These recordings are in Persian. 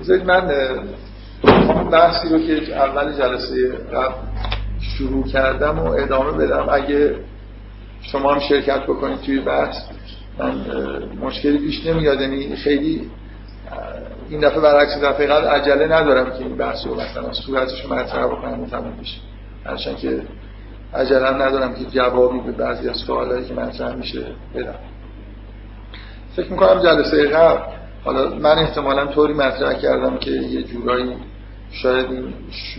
بذارید من بحثی رو که اول جلسه قبل شروع کردم و ادامه بدم. اگه شما هم شرکت بکنید توی بحث من مشکلی پیش نمیاد. یعنی خیلی این دفعه برعکس دفعه قبل عجله ندارم که این بحث رو مثلا صورتش مطرح بکنم و تموم بشه هرچند که عجله ندارم که جوابی به بعضی از سوالایی که مطرح میشه بدم. فکر می‌کنم جلسه قبل حالا من احتمالا طوری مطرح کردم که یه جورایی شاید این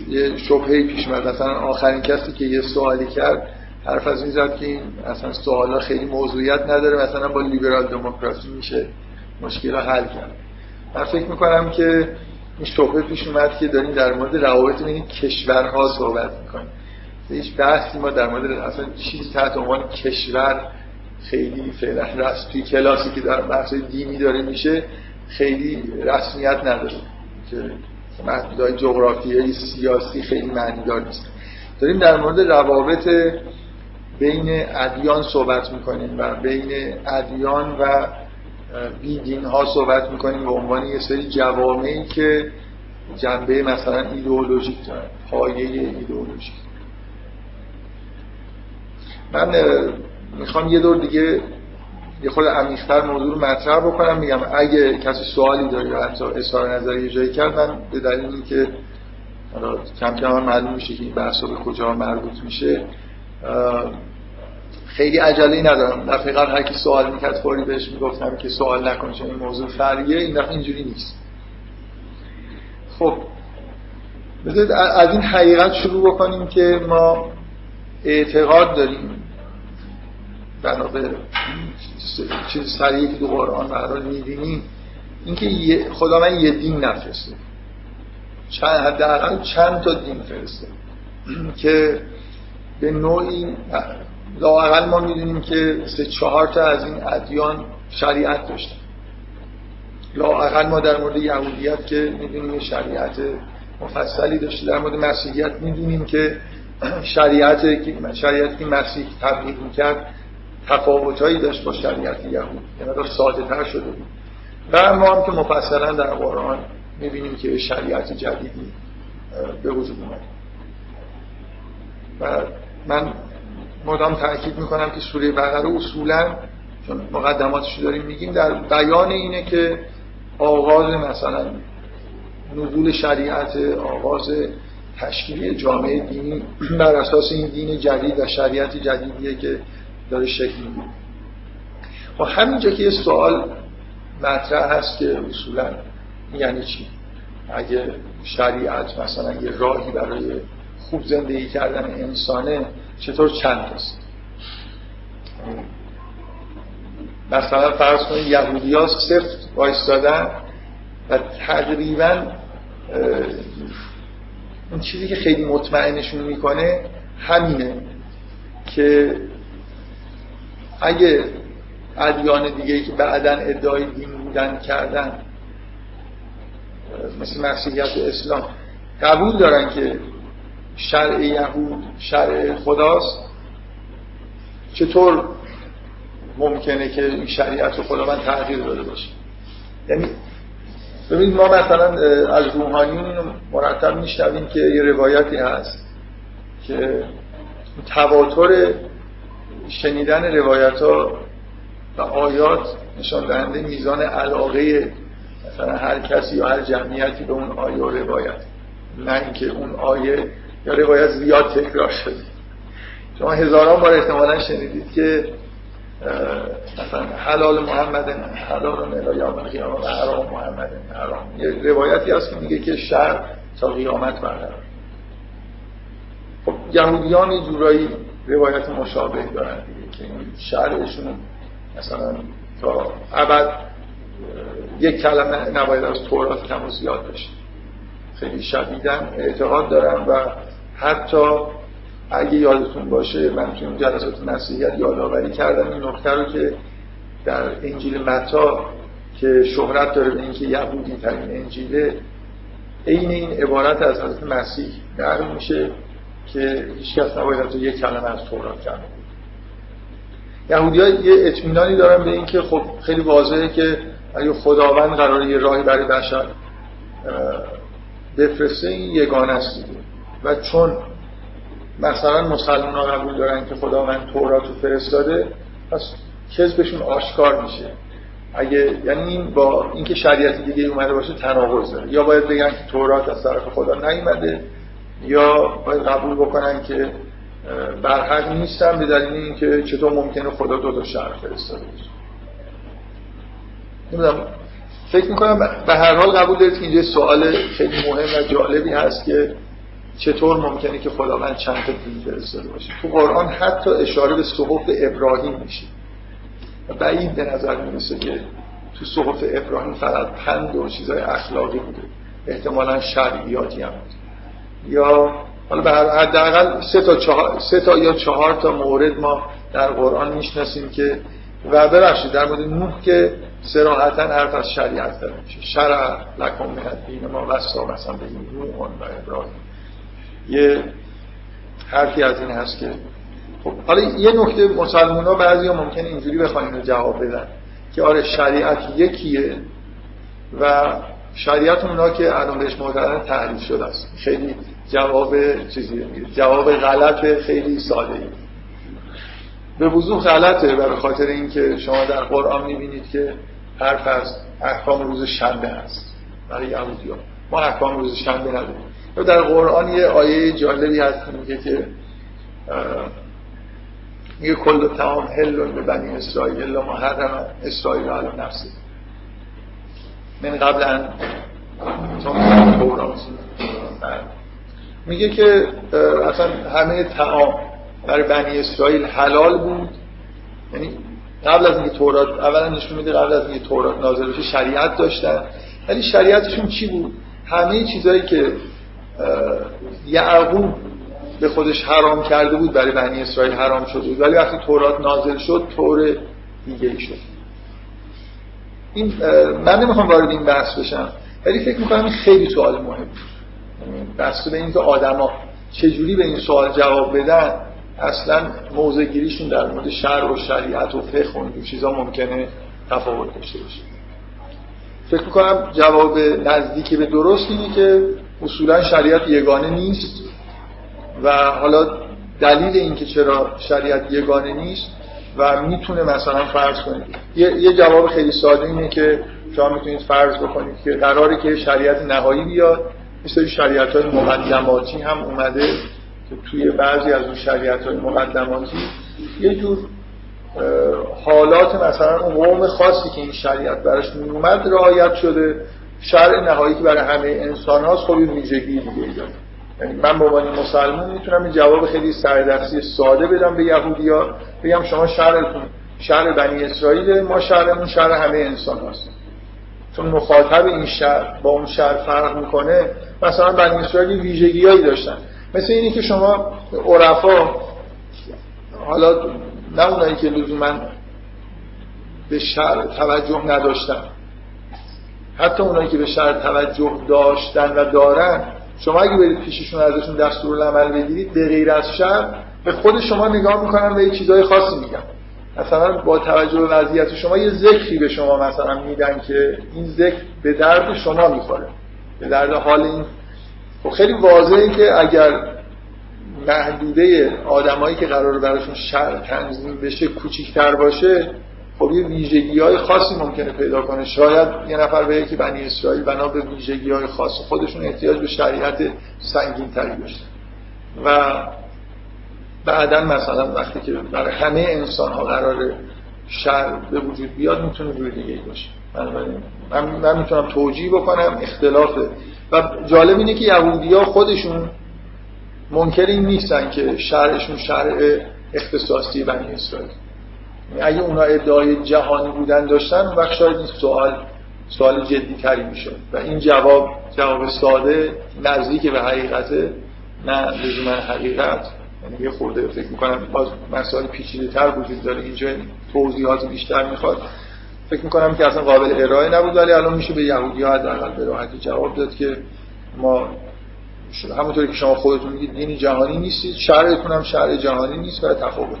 یه شبهه پیش اومد مثلا آخرین کسی که یه سوالی کرد حرف از این زد که این اصلا سوالا خیلی موضوعیت نداره مثلا با لیبرال دموکراسی میشه مشکل رو حل کرد. من فکر می‌کنم که این شبهه پیش اومد که داریم در مورد روابط بین کشورها صحبت می‌کنیم. هیچ بحثی ما در مورد اصلا چیزی تحت عنوان کشور خیلی فعلا رسم توی کلاسی که در بحث دینی داره میشه خیلی رسمیت نداره. که محدودهای جغرافیایی سیاسی خیلی معنی دار نیست. داریم در مورد روابط بین ادیان صحبت می‌کنیم و بین ادیان و بیدین ها صحبت می‌کنیم به عنوان یه سری جوامعی که جنبه مثلا ایدئولوژیک دارن پایه ایدئولوژیک. من می‌خوام یه دور دیگه یه خود عمیق‌تر موضوع رو مطرح بکنم. میگم اگه کسی سوالی داره یا حتی اظهار نظری جایی کرد به دلیل اینکه حالا کم کم معلوم میشه که این بحث به کجا مربوط میشه خیلی عجله ندارم. دفعه قبل هر کی سوال می‌کرد فوری بهش می‌گفتم که سوال نکن چون این موضوع فریه. این دفعه اینجوری نیست. خب بذارید از این حقیقت شروع بکنیم که ما اعتقاد داریم. بنا به چیز سریعی که قرآن برحال می‌بینیم اینکه خدا من یه دین نفرسته. چند حداقل چند تا دین فرسته. که به نوعی لاقل ما می‌دونیم که سه چهار تا از این ادیان شریعت داشتن. لاقل ما در مورد یهودیت که می‌دونیم شریعت مفصلی داشته در مورد مسیحیت می‌دونیم که شریعت شریعت که مسیح تبلیغ می‌کرد تفاوتهایی داشت با شریعت یهود. یعنی ساده تر شده بود. و ما هم که مفصلا در قرآن می‌بینیم که شریعت جدیدی به وجود اومد. و من مدام تاکید می‌کنم که سوره بقره اصولا چون مقدماتش داریم میگیم در بیان اینه که آغاز مثلا نزول شریعت آغاز تشکیلی جامعه دینی بر اساس این دین جدید و شریعت جدیدیه که داره شکل می‌گیره. خب همینجا که یه سوال مطرح هست که اصولا یعنی چی؟ اگه شریعت مثلا یه راهی برای خوب زندگی کردن انسانه چطور چند هست مثلا فرض کنید یهودی ها صرف وایستادن و تقریبا اون چیزی که خیلی مطمئنشون می‌کنه همینه که اگه ادیان دیگه که بعدا ادعای دین بودن کردن مثل مسیحیت و اسلام قبول دارن که شرع یهود شرع خداست چطور ممکنه که این شریعت خداوند تغییر داده باشه؟ یعنی ببینید ما مثلا از روحانیون مرتب میشنویم که یه روایتی هست که تواتر شنیدن روایت ها و آیات نشان دهنده میزان علاقه مثلا هر کسی یا هر جمعیتی به اون آیه و روایت. نه اینکه اون آیه یا روایت زیاد تکرار شده. شما هزاران بار احتمالا شنیدید که مثلا حلال محمد حلال الی یوم القیامه و حرام محمد یه روایتی هست که میگه که شر تا قیامت برقرار. خب یهودیان یه جورایی روایت مشابه دارن دیگه که این شرعشون مثلا تا ابد یک کلمه نباید از تورات کم و زیاد بشه خیلی شدیدن اعتقاد دارم و حتی اگه یادتون باشه من توی اون جلسات مسیحیت یادآوری کردم این نکته رو که در انجیل متا که شهرت داره به اینکه یهودی ترین انجیله عین این عبارت از حضرت مسیح نقل میشه. که هیچ کس نباید حتی یک کلمه از تورات کلمه یهودی ها یه اطمینانی دارن به اینکه خب خیلی واضحه که اگه خداوند قراره یه راهی برای بشر بفرسته این یگانه است و چون مثلا مسلمان ها قبول دارن که خدا من تورات رو فرستاده پس کذبشون آشکار میشه. اگه یعنی این با اینکه شریعت دیگه اومده باشه تناقض داره. یا باید بگن که تورات از طرف خدا نیومده یا باید قبول بکنن که برحق نیستن به دلیل اینکه چطور ممکنه خدا دو تا شهر فرستاده نمی‌دونم. فکر می‌کنم به هر حال قبول دارید که اینجا سوال خیلی مهم و جالبی هست که چطور ممکنه که خداوند چند تا دین فرستاده باشه. تو قرآن حتی اشاره به صحف ابراهیم میشه. و بعید به نظر می‌رسه که تو صحف ابراهیم فقط پند و چیزای اخلاقی بوده. احتمالا شرعیاتی هم بود یا حالا به حداقل سه تا چهار سه تا یا چهار تا مورد ما در قرآن می‌شناسیم که و ببخشید در مورد نوح که سراحتا حرف از شریعت داره. میشه شرع لکم من الدین ما وسا مثلا به نوح و ابراهیم. یه حرفی از این هست که خب حالا یه نکته مسلمان ها بعضی ها ممکنه اینجوری بخواین جواب بدن که آره شریعت یکیه و شریعت اونا که الان بهش معتقدن تحریف شده است. خیلی جواب چیزی جواب غلط خیلی ساده ای به وضوح غلطه برای خاطر اینکه شما در قرآن می‌بینید که حرف از احکام روز شنبه هست برای یهودی ها ما احکام روز شنبه نداریم. در قرآن یه آیه جالبی هست میگه که میگه کل تمام هل به بنی اسرائیل الا ما حرم اسرائیل علی نفسه. من قبل ان میگه که اصلا همه تعام برای بنی اسرائیل حلال بود. یعنی قبل از اینکه تورات اولا نشون میده قبل از اینکه تورات نازل بشه شریعت داشتن. ولی شریعتشون چی بود؟ همه چیزایی که یعقوب به خودش حرام کرده بود برای بنی اسرائیل حرام شده بود. ولی وقتی تورات نازل شد طور دیگه شد. این من نمی‌خوام وارد این بحث بشم ولی فکر می‌کنم این خیلی سوال مهم. بحث به اینکه آدما چجوری به این سوال جواب بدن اصلا موضع گیریشون در مورد شرع و شریعت و فقه و این چیزا ممکنه تفاوت داشته باشه. فکر می‌کنم جواب نزدیکی به درست اینه که اصولا شریعت یگانه نیست و حالا دلیل اینکه چرا شریعت یگانه نیست و می‌تونه مثلا فرض کنید. یه, جواب خیلی ساده اینه که شما می‌تونید فرض بکنید که قراره که شریعت نهایی بیاد. مثل شریعت های مقدماتی هم اومده که توی بعضی از اون شریعت های مقدماتی یه جور حالات مثلا اون قوم خاصی که این شریعت براش می اومد رعایت شده. شرع نهایی که برای همه انسان هاست خب ویژگی دیگه یعنی من به عنوان مسلمان می‌تونم جواب خیلی سردستی ساده بدم به یهودیا بگم شما شرعتون شرع بنی اسرائیل ما شرعمون شرع همه انسان هست. چون مخاطب این شرع با اون شرع فرق می‌کنه مثلا بنی اسرائیل ویژگیهایی داشتن. مثل اینی که شما عرفا حالا نه اونایی که من به شرع توجه نداشتن حتی اونایی که به شرع توجه داشتن و دارن شما اگه برید پیششون ازشون دستور العمل بگیرید به غیر از شر به خود شما نگاه می‌کنن و یه چیزای خاصی میگن. مثلا با توجه به وضعیت شما یه ذکری به شما مثلا میدن که این ذکر به درد شما می‌خوره. به درد حال این. خب خیلی واضحه که اگر محدوده آدمایی که قرار براشون شر تنظیم بشه کوچیکتر باشه خب یه ویژگی های خاصی ممکنه پیدا کنه. شاید یه نفر به که بنی اسرائیل بنا به ویژگی های خاص خودشون احتیاج به شریعت سنگین تری داشتن و بعدا مثلا وقتی که برای همه انسان ها قرار شر به وجود بیاد می‌تونه روی دیگه باشه. من, من می‌تونم توجیه بکنم اختلافه و جالب اینه که یهودی ها خودشون منکر نیستن که شرعشون شرع اختصاصی بنی اسرائیل. اگه اونا ادعای جهانی بودن داشتن اون وقت شاید این سوال سوال جدی تری میشه و این جواب جواب ساده نزدیک به حقیقته نه لزوما حقیقت. یعنی یه خورده فکر می‌کنم باز مسائل پیچیده تر وجود داره. اینجا توضیحات بیشتر می‌خواد. فکر می‌کنم که اصلا قابل ارائه نبود ولی الان میشه به یهودی ها حداقل به راحتی جواب داد که ما همونطوری که شما خودتون میگید دینی جهانی نیستید. شرعتون هم شرع جهانی نیست و تفاوت.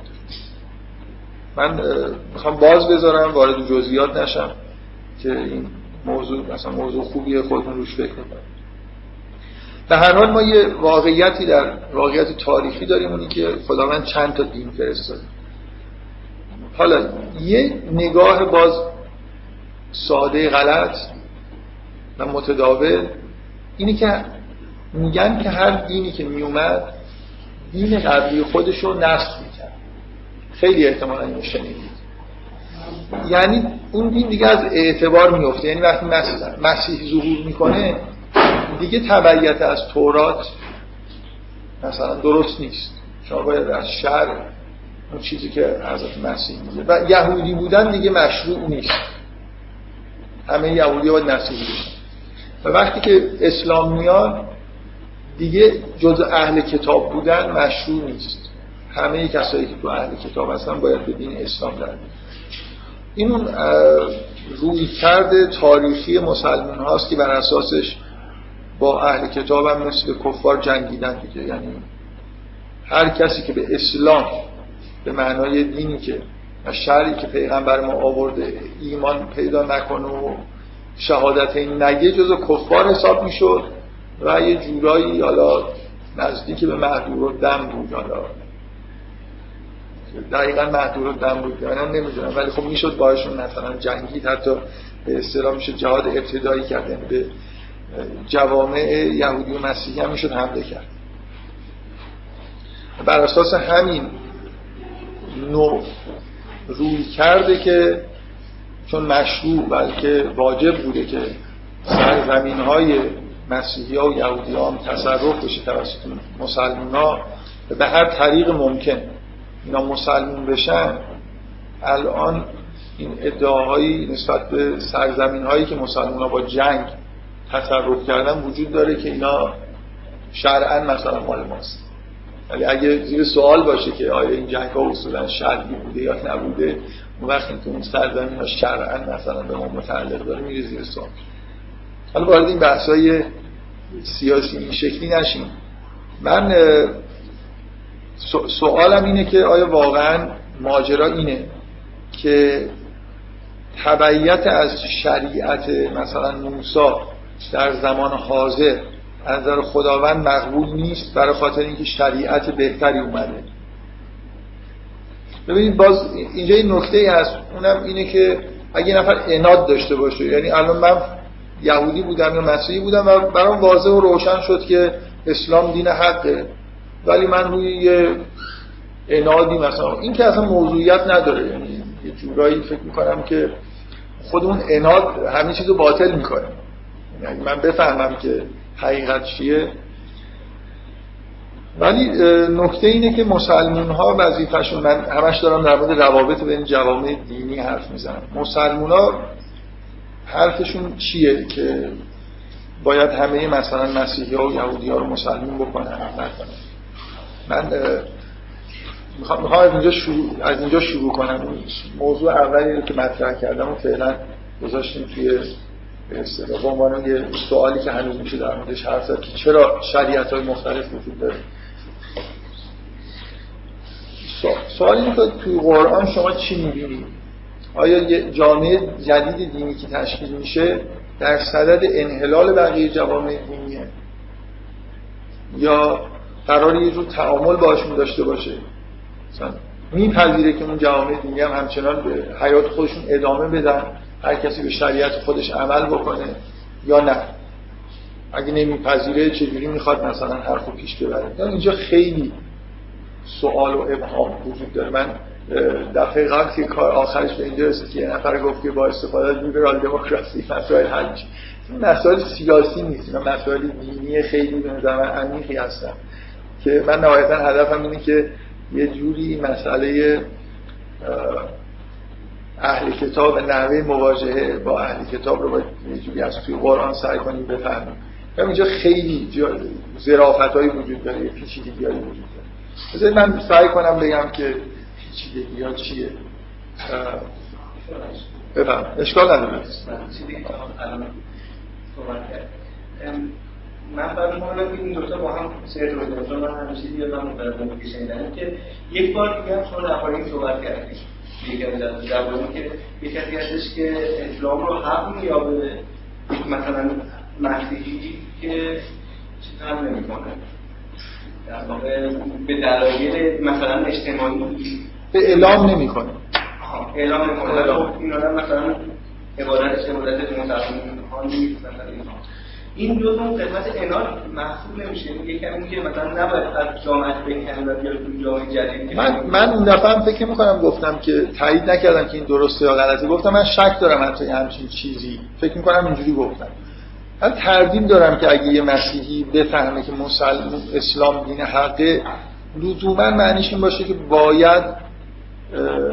من می‌خوام باز بذارم وارد جزئیات نشم که این موضوع مثلا موضوع خوبی خودتون روش فکر کنید به هر حال ما یه واقعیتی در واقعیت تاریخی داریم اونی که خداوند چند تا دین فرستاده. حالا یه نگاه باز ساده غلط و متداول اینی که میگن که هر دینی که میومد دین قبلی خودش رو نسخ می‌کرد. خیلی احتمالا اینو شنیدید. یعنی اون دین دیگه از اعتبار میفته یعنی وقتی مسیح ظهور می‌کنه دیگه تبعیت از تورات مثلا درست نیست. شما باید از شر اون چیزی که حضرت مسیح میگه. و یهودی بودن دیگه مشروع نیست. همه یهودی باید مسیحی بشن و وقتی که اسلام میاد دیگه جز اهل کتاب بودن مشروع نیست. همه کسایی که تو اهل کتاب هستن باید به دین اسلام در این اون روی کرده تاریخی مسلمان هاست که بر اساسش با اهل کتاب هم مثل کفار جنگیدن دیگه یعنی هر کسی که به اسلام به معنای دینی که و شرعی که پیغمبر ما آورده ایمان پیدا نکنه و شهادت این نگه جز کفار حساب می‌شد و یه جورایی حالا نزدیک به محدور دم بود حالا. دقیقا محدور دم بود من نمی‌دونم ولی خب می‌شد باشون مثلا جنگید حتی به اصطلاح می‌شد جهاد ابتدایی کردن یعنی به جوامع یهودی و مسیحی هم می‌شد حمله کرد. بر اساس همین نوع روی کرده که چون مشروع بلکه واجب بوده که سرزمین های مسیحی ها و یهودی ها هم تصرف بشه توسط مسلمان ها به هر طریق ممکن. اینا مسلمون بشن الان این ادعاهایی نسبت به سرزمین هایی که مسلمان ها با جنگ تصرف کردن وجود داره که اینا شرعا مثلا مال ماست. ولی اگه زیر سوال باشه که آیا این جنگ ها اصولا شرعی بوده یا نبوده اون وقت که اون سرزمین ها شرعا مثلا به ما متعلق داره میره زیر سوال. حالا وارد این بحث های سیاسی این شکلی نشیم. من سوالم اینه که آیا واقعا ماجرا اینه که تبعیت از شریعت مثلا موسا در زمان حاضر از نظر خداوند مقبول نیست برای خاطر اینکه شریعت بهتری اومده. ببینید باز اینجا این نکته هست. اونم اینه که اگه نفر اناد داشته باشه یعنی الان من یهودی بودم یا مسیحی بودم و برام واضح و روشن شد که اسلام دین حقه. ولی من روی یه انادی مثلا این که اصلا موضوعیت نداره. یعنی یه جورایی فکر می‌کنم که خود اون اناد همه چیزو باطل می‌کنه. یعنی من بفهمم که حقیقت چیه. ولی نکته اینه که مسلمون ها من همش دارم در مورد روابط بین جوامع دینی حرف می‌زنم. مسلمون ها حرفشون چیه که باید همه مثلا مسیحی ها و یهودی ها رو مسلمون بکنن؟ من می‌خوام از اینجا شروع از اینجا شروع کنم. موضوع اولی که مطرح کردم و فعلا گذاشتیم توی به عنوان یه سوالی که هنوز میشه در موردش حرف زد که چرا شریعت های مختلف وجود داره؟ سوال. اینه که توی قرآن شما چی می‌بینید آیا یه جامعه جدید دینی که تشکیل میشه در صدد انحلال بقیه جوامع دینیه؟ یا قرار یه جور تعامل باشون داشته باشه. مثلا میپذیره که اون جوامع دینی هم همچنان به حیات خودشون ادامه بدن هر کسی به شریعت خودش عمل بکنه یا نه. اگه نمیپذیره چجوری می‌خواد مثلا حرفو پیش ببره؟ اینجا خیلی سوال و ابهام وجود داره. من دفعه قبل که کار آخرش به اینجا رسید که یه نفر گفت که با استفاده از لیبرال دموکراسی مسائل حل میشه. مسائل سیاسی نیست مسائل دینی خیلی به نظر عمیقی هستن. که من نهایتا هدفم اینه که یه جوری مسئله اهل کتاب نحوه مواجهه با اهل کتاب رو باید یه جوری از توی قرآن سعی کنیم بفهمیم. اینجا خیلی زرافت هایی وجود داره یه پیچیدگی هایی وجود داره. من سعی کنم بگم که پیچیدگی ها چیه. بفهم اشکال نداره. من برای شما این دوتا با هم سر رو من همیشه یادم در زندگی شنیدنم که یک بار دیگه هم شما درباره این صحبت کردید یکی از جوانی که یکی از که اسلام رو حق یا به مثلا مسیحی که چیز هم نمی‌کنه. در واقع به دلایل مثلا اجتماعی به اعلام نمی‌کنه. اعلام نمی‌کنه. خب این آدم مثلا عبادتش عبادت مسلمان نیست مثلا این دو تا قسمت انار محسوب نمیشه. یه کمی که مثلا نباید از جامعه بکنه و بیاد تو جامعه جدید. من من اون دفعه فکر می‌کنم گفتم که تایید نکردم که این درسته یا غلطه. گفتم من شک دارم حتی همچین چیزی. فکر می‌کنم اینجوری گفتم. من تردید دارم که اگه یه مسیحی بفهمه که مسلم اسلام دین حقه لزوما معنیش این باشه که باید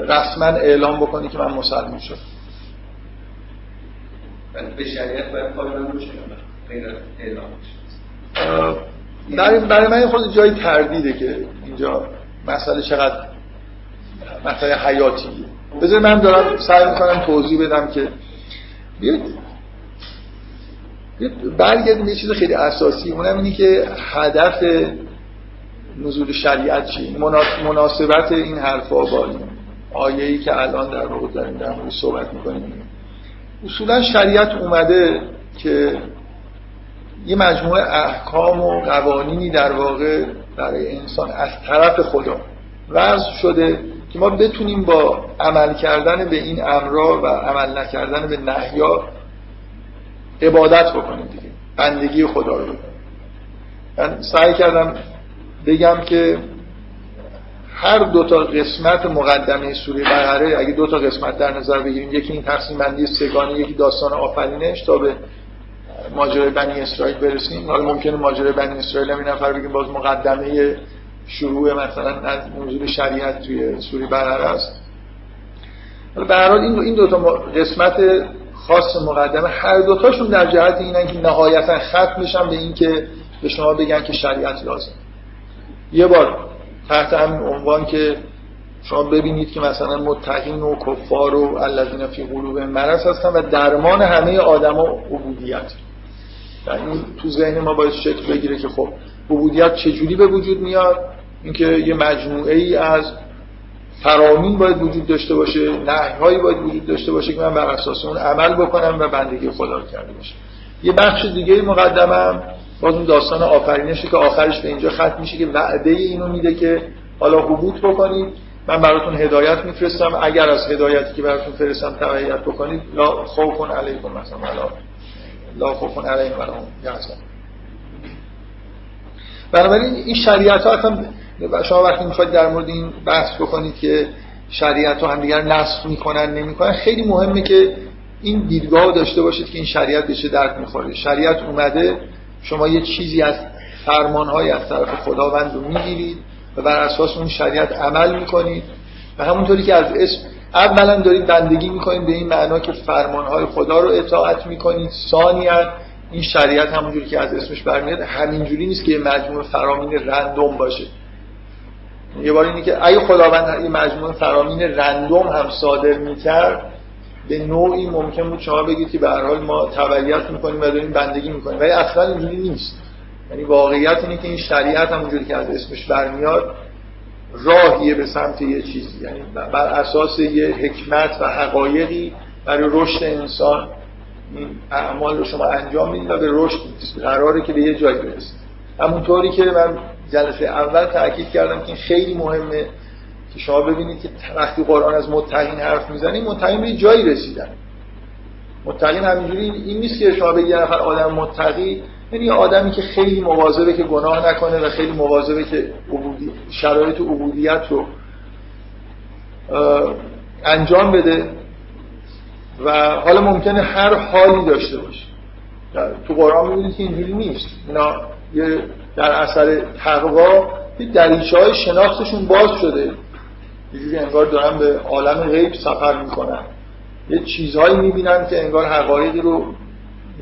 رسما اعلام بکنی که من مسلمان شدم. به شریعت باید برای, من خود جای تردیده که اینجا مسئله چقدر مسئله حیاتیه. بذار من دارم سعی می‌کنم توضیح بدم که بیاید برگردیم یه چیز خیلی اساسی. اونم اینه که هدف نزول شریعت چی؟ مناسبت این حرفا با این آیه ای که الان در واقع داریم در صحبت می‌کنیم. اصولا شریعت اومده که یه مجموعه احکام و قوانینی در واقع برای انسان از طرف خدا وضع شده که ما بتونیم با عمل کردن به این امرا و عمل نکردن به نهیا عبادت بکنیم دیگه بندگی خدا رو من سعی کردم بگم که هر دو تا قسمت مقدمه سوره بقره اگه دو تا قسمت در نظر بگیریم یکی این تقسیم بندی سگانه یکی داستان آفرینش تا به ماجرای بنی اسرائیل برسیم. حالا ممکنه ماجرای بنی اسرائیل هم این نفر بگیم باز مقدمه شروع مثلا از موضوع شریعت توی سوری برهر است به حال این این دو تا قسمت خاص مقدمه هر دوتاشون در جهت اینن که نهایتا ختم میشن به اینکه به شما بگن که شریعت لازم یه بار تحت همین عنوان که شما ببینید که مثلا متقین و کفار و الذین فی قلوب مرض هستن و درمان همه آدما عبودیت. یعنی تو ذهن ما باید شکل بگیره که خب عبودیت چجوری به وجود میاد؟ اینکه یه مجموعه ای از فرامین باید وجود داشته باشه نهی باید وجود داشته باشه که من بر اساس اون عمل بکنم و بندگی خدا رو کرده باشه یه بخش دیگه مقدمم باز اون داستان آفرینشه که آخرش به اینجا ختم میشه که وعده اینو میده که حالا حبوط بکنید. من براتون هدایت میفرستم. اگر از هدایتی که براتون فرستم تبعیت بکنید لا خوف علیکم مثلا. لا خوف علیهم ولا هم یحزنون بنابراین این شریعت ها اصلا شما وقتی می‌خواید در مورد این بحث بکنید که شریعت ها هم دیگر نسخ می‌کنن نمی‌کنن خیلی مهمه که این دیدگاه داشته باشید که این شریعت به چه درد می‌خوره. شریعت اومده شما یه چیزی از فرمانهای از طرف خداوند رو می‌گیرید و بر اساس اون شریعت عمل می‌کنید. و همونطوری که از اسم اولا دارید بندگی می‌کنید به این معنا که فرمانهای خدا رو اطاعت می‌کنید ثانیا این شریعت همونجوری که از اسمش برمیاد همینجوری نیست که یه مجموعه فرامین رندوم باشه. یه بار اینه که اگه خداوند یه مجموعه فرامین رندوم هم صادر می‌کرد به نوعی ممکن بود شما بگید که به هر حال ما تبعیت می‌کنیم و داریم بندگی می‌کنیم. ولی اصلا اینجوری نیست. یعنی واقعیت اینه که این شریعت همونجوری که از اسمش برمیاد راهیه به سمت یه چیزی یعنی بر اساس یه حکمت و حقایقی برای رشد انسان اعمال رو شما انجام می‌دید و به رشد قراره که به یه جایی برسید. همونطوری که من جلسه اول تاکید کردم که خیلی مهمه که شما ببینید که وقتی قرآن از متقین حرف می‌زنه متقین به جایی رسیدن. متقین همینجوری این نیست که شما بگید نفر آدم متقی یعنی آدمی که خیلی مواظبه که گناه نکنه و خیلی مواظبه که عبودی شرایط عبودیت رو انجام بده و حالا ممکنه هر حالی داشته باشه. تو قرآن می‌بینید که اینجوری نیست. اینا یه در اثر تقوا یه دریچه های شناختشون باز شده. یه انگار دارن به عالم غیب سفر می‌کنن. یه چیزهایی می‌بینن که انگار حقایقی رو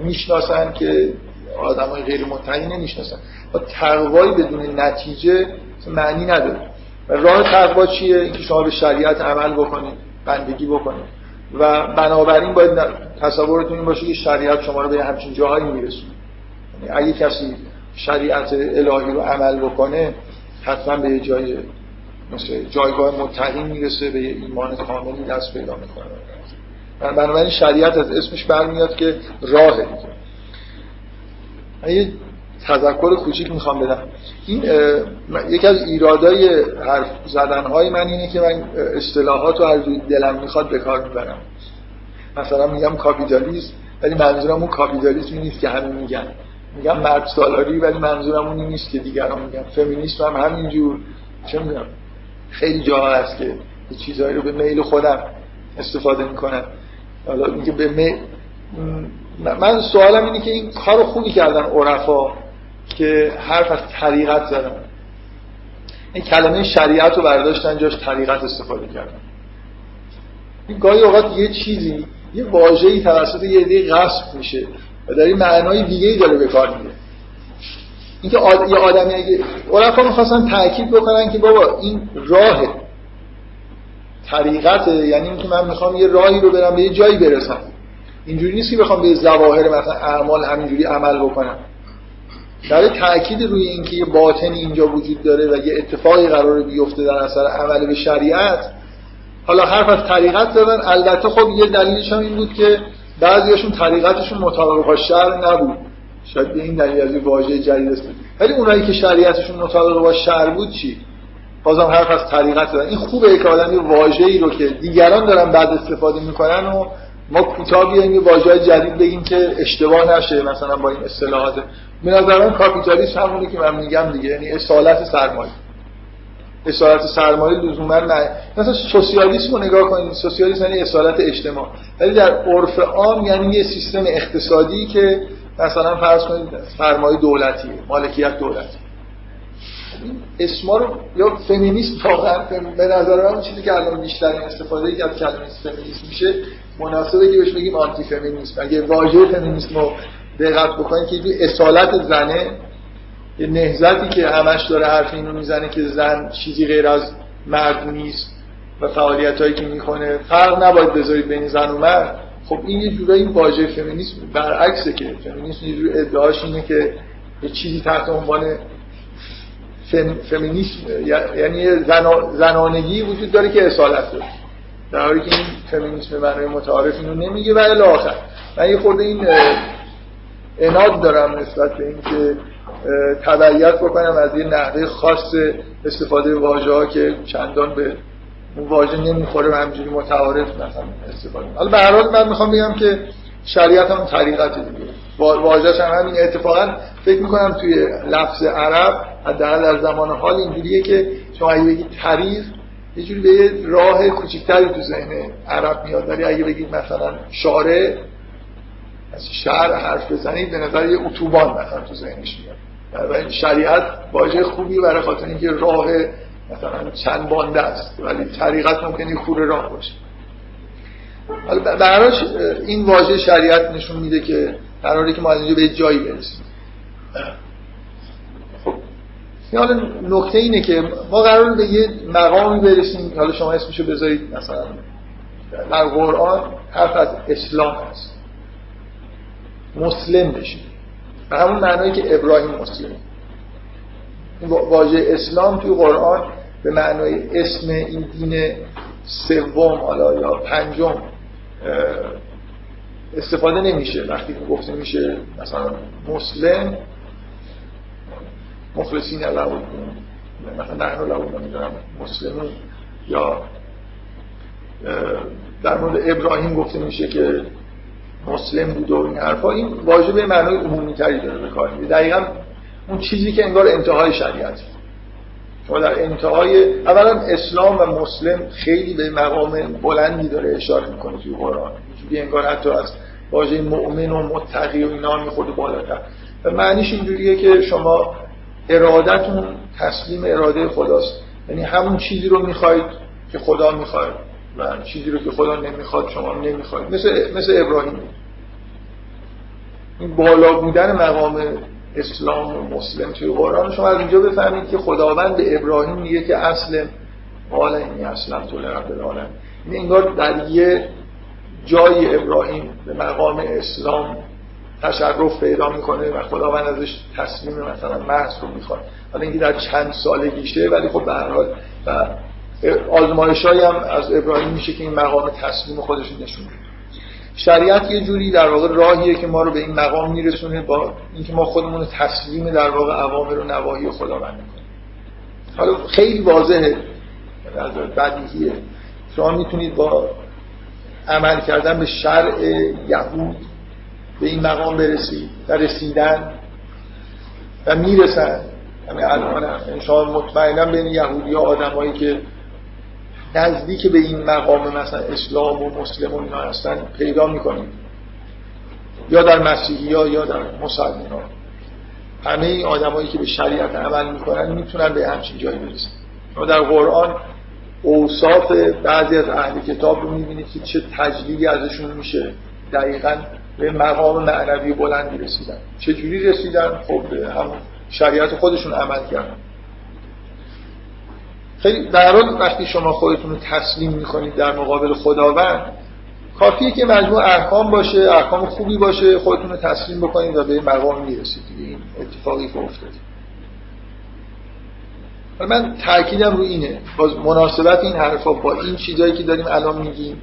می‌شناسن که آدم های غیر متقی نمی‌شناسن. و تقوایی بدون نتیجه معنی نداره. و راه تقوا چیه؟ اینکه شما به شریعت عمل بکنید بندگی بکنید. و بنابراین باید تصورتون این باشه که شریعت شما رو به همچین جاهایی میرسونه. یعنی اگه کسی شریعت الهی رو عمل بکنه حتما به یه جای مثل جایگاه متقین می‌رسه به ایمان کاملی دست پیدا می‌کنه. بنابراین شریعت از اسمش برمیاد که راه دیگه یه تذکر کوچیک می‌خوام بدم. این یکی از ایرادای حرف زدن های من اینه که من اصطلاحات رو هر دلم می‌خواد به کار می‌برم. مثلا میگم کاپیتالیسم ولی منظورم اون کاپیتالیسم نیست که همین میگن. میگم مرد سالاری ولی منظورم اون نیست که دیگران میگن. فمینیسم هم همینجور. چه میگم خیلی جا هست که چیزهایی رو به میل خودم استفاده می‌کنم. حالا میگه به میل من سوالم اینه که این کار خوبی کردن عرفا که حرف از طریقت زدن. این کلمه شریعت رو برداشتن جاش طریقت استفاده کردن. این گاهی اوقات یه چیزی یه واژه‌ای توسط یه عده غصب میشه و در این معنای دیگه ای داره به کار میره. اینکه آد... یه آدمی اگه عرفا می‌خواستن تاکید بکنن که بابا این راه طریقت یعنی اینکه من می‌خوام یه راهی رو برم به یه جایی برسم. اینجوری نیست که بخوام به ظواهر مثلا اعمال همینجوری عمل بکنم. در تاکید روی اینکه یه باطنی اینجا وجود داره و یه اتفاقی قرار بیفته در اثر عمل به شریعت حالا حرف از طریقت زدن. البته خب یه دلیلش هم این بود که بعضیاشون طریقتشون مطابق با شرع نبود. شاید به این دلیل از واژه جدید است ولی اونایی که شریعتشون مطابق با شرع بود چی؟ بازم حرف از طریقت زدن. این خوبه که آدم یه واژه‌ای رو که دیگران دارن بعد استفاده می‌کنن و ما کوتاه بیایم یه واژه جدید بگیم که اشتباه نشه مثلا با این اصطلاحات. به نظر من کاپیتالیسم همونی که من میگم دیگه یعنی اصالت سرمایه. اصالت سرمایه لزوما نه. مثلا سوسیالیسم رو نگاه کنید. سوسیالیسم یعنی اصالت اجتماع. ولی در عرف عام یعنی یه سیستم اقتصادی که مثلا فرض کنید سرمایه دولتی مالکیت دولتی. اسما رو یا فمینیسم واقعا به نظر من چیزی که الان بیشتر استفاده ای از کلمه فمینیسم میشه مناسبه که بهش بگیم آنتی فمینیسم اگه واژه فمینیسم رو دقت بکنید که یه اصالت زنه یه نهزتی که همش داره حرف اینو می‌زنه که زن چیزی غیر از مرد نیست و فعالیت هایی که می‌کنه. فرق نباید بذارید بین زن و مرد. خب این یه جورایی واژه فمینیسم برعکسه که فمینیسم یه جور ادعاش اینه که یه چیزی تحت عنوان فمینیسم یعنی زنانگی وجود داره که اصالت داره. در حالی که این فمینیسم معنای متعارف اینو نمیگه و الی آخر. من یه خورده این اناد دارم نسبت به اینکه تبعیت بکنم از یه نحوه خاص استفاده واژه ها که چندان به اون واژه نمی‌خوره و همجوری متعارف مثلا استفاده حالا به هر حال من می‌خوام بگم که شریعت هم طریقت دیگه. واژه‌ش هم همین اتفاقا فکر می‌کنم توی لفظ عرب حداقل در زمان حال اینجوریه که شما اگه بگید طریق یه جوری به یه راه کوچیکتری تو ذهن عرب میاد. ولی اگه بگید مثلا شارع از شهر حرف بزنید به نظر یه اتوبان مثلا تو ذهنش میاد. و شریعت واژه خوبی برای خاطر اینکه راه مثلا چند بانده است. ولی طریقت ممکنه خور راه باشه. براش این واژه شریعت نشون میده که قراره که ما از اینجا به جایی برسیم. حالا نکته اینه که ما قرار به یه مقامی برسیم حالا شما اسمشو بذارید مثلا در قرآن حرف از اسلام هست. مسلم بشیم به همون معنایی که ابراهیم مسلم واژه اسلام توی قرآن به معنای اسم این دین سوم حالا یا پنجم استفاده نمیشه. وقتی گفته میشه مثلا مسلم مخلصین له مثلا نحن له نمی‌دونم مسلمون یا در مورد ابراهیم گفته میشه که مسلم بود و این حرفا. این واژه به معنای عمومی تری داره به کار دقیقا اون چیزی که انگار انتهای شریعت. شما در انتهای اولا اسلام و مسلم خیلی به مقام بلندی داره اشاره می‌کنه توی قرآن. چون انگار حتی از واژه مؤمن و متقی و اینا میخورده بالاتر. و معنیش اینجوریه که شما ارادتون تسلیم اراده خداست. یعنی همون چیزی رو می‌خواید که خدا می‌خواد و چیزی رو که خدا نمی‌خواد شما نمی‌خواید. مثل, مثل ابراهیم. این بالا بودن مقام اسلام و مسلم توی قرآن شما از اینجا بفهمید که خداوند ابراهیم میگه که اصل قال اینی اسلم تو لرب العالم این انگار در یه جای ابراهیم به مقام اسلام تشرف پیدا می‌کنه و خداوند ازش تصمیم مثلا محض رو می‌خواد. حالا اینکه در چند سالگیشه ولی خب به هر حال و آزمایش هم از ابراهیم میشه که این مقام تصمیم خودش نشون شریعت یه جوری در واقع راهیه که ما رو به این مقام میرسونه با اینکه ما خودمون رو تسلیم در واقع عوامر و نواهی خداوند می‌کنیم. حالا خیلی واضحه بدیهیه. شما می‌تونید با عمل کردن به شرع یهود به این مقام برسید و رسیدن و می‌رسن. همین الان هم شما مطمئنا بین یهودی ها آدمایی که نزدیک به این مقام مثلا اسلام و مسلم و اینا هستن پیدا می‌کنید یا در مسیحی ها یا در مسلمان ها. همه این آدمایی که به شریعت عمل می‌کنن می‌تونن به همچین جایی برسن. ما در قرآن اوصاف بعضی از اهل کتاب رو می‌بینید که چه تجلیلی ازشون میشه. دقیقا به مقام معنوی بلندی رسیدن. چجوری رسیدن؟ خب هم شریعت خودشون عمل کردن. خیلی در وقتی شما خودتون رو تسلیم می‌کنید در مقابل خداوند کافیه که مجموع احکام باشه احکام خوبی باشه خودتون رو تسلیم بکنید و به مقام می‌رسید. این اتفاقی که افتاد من تاکیدم رو اینه. باز مناسبت این حرفا با این چیزایی که داریم الان میگیم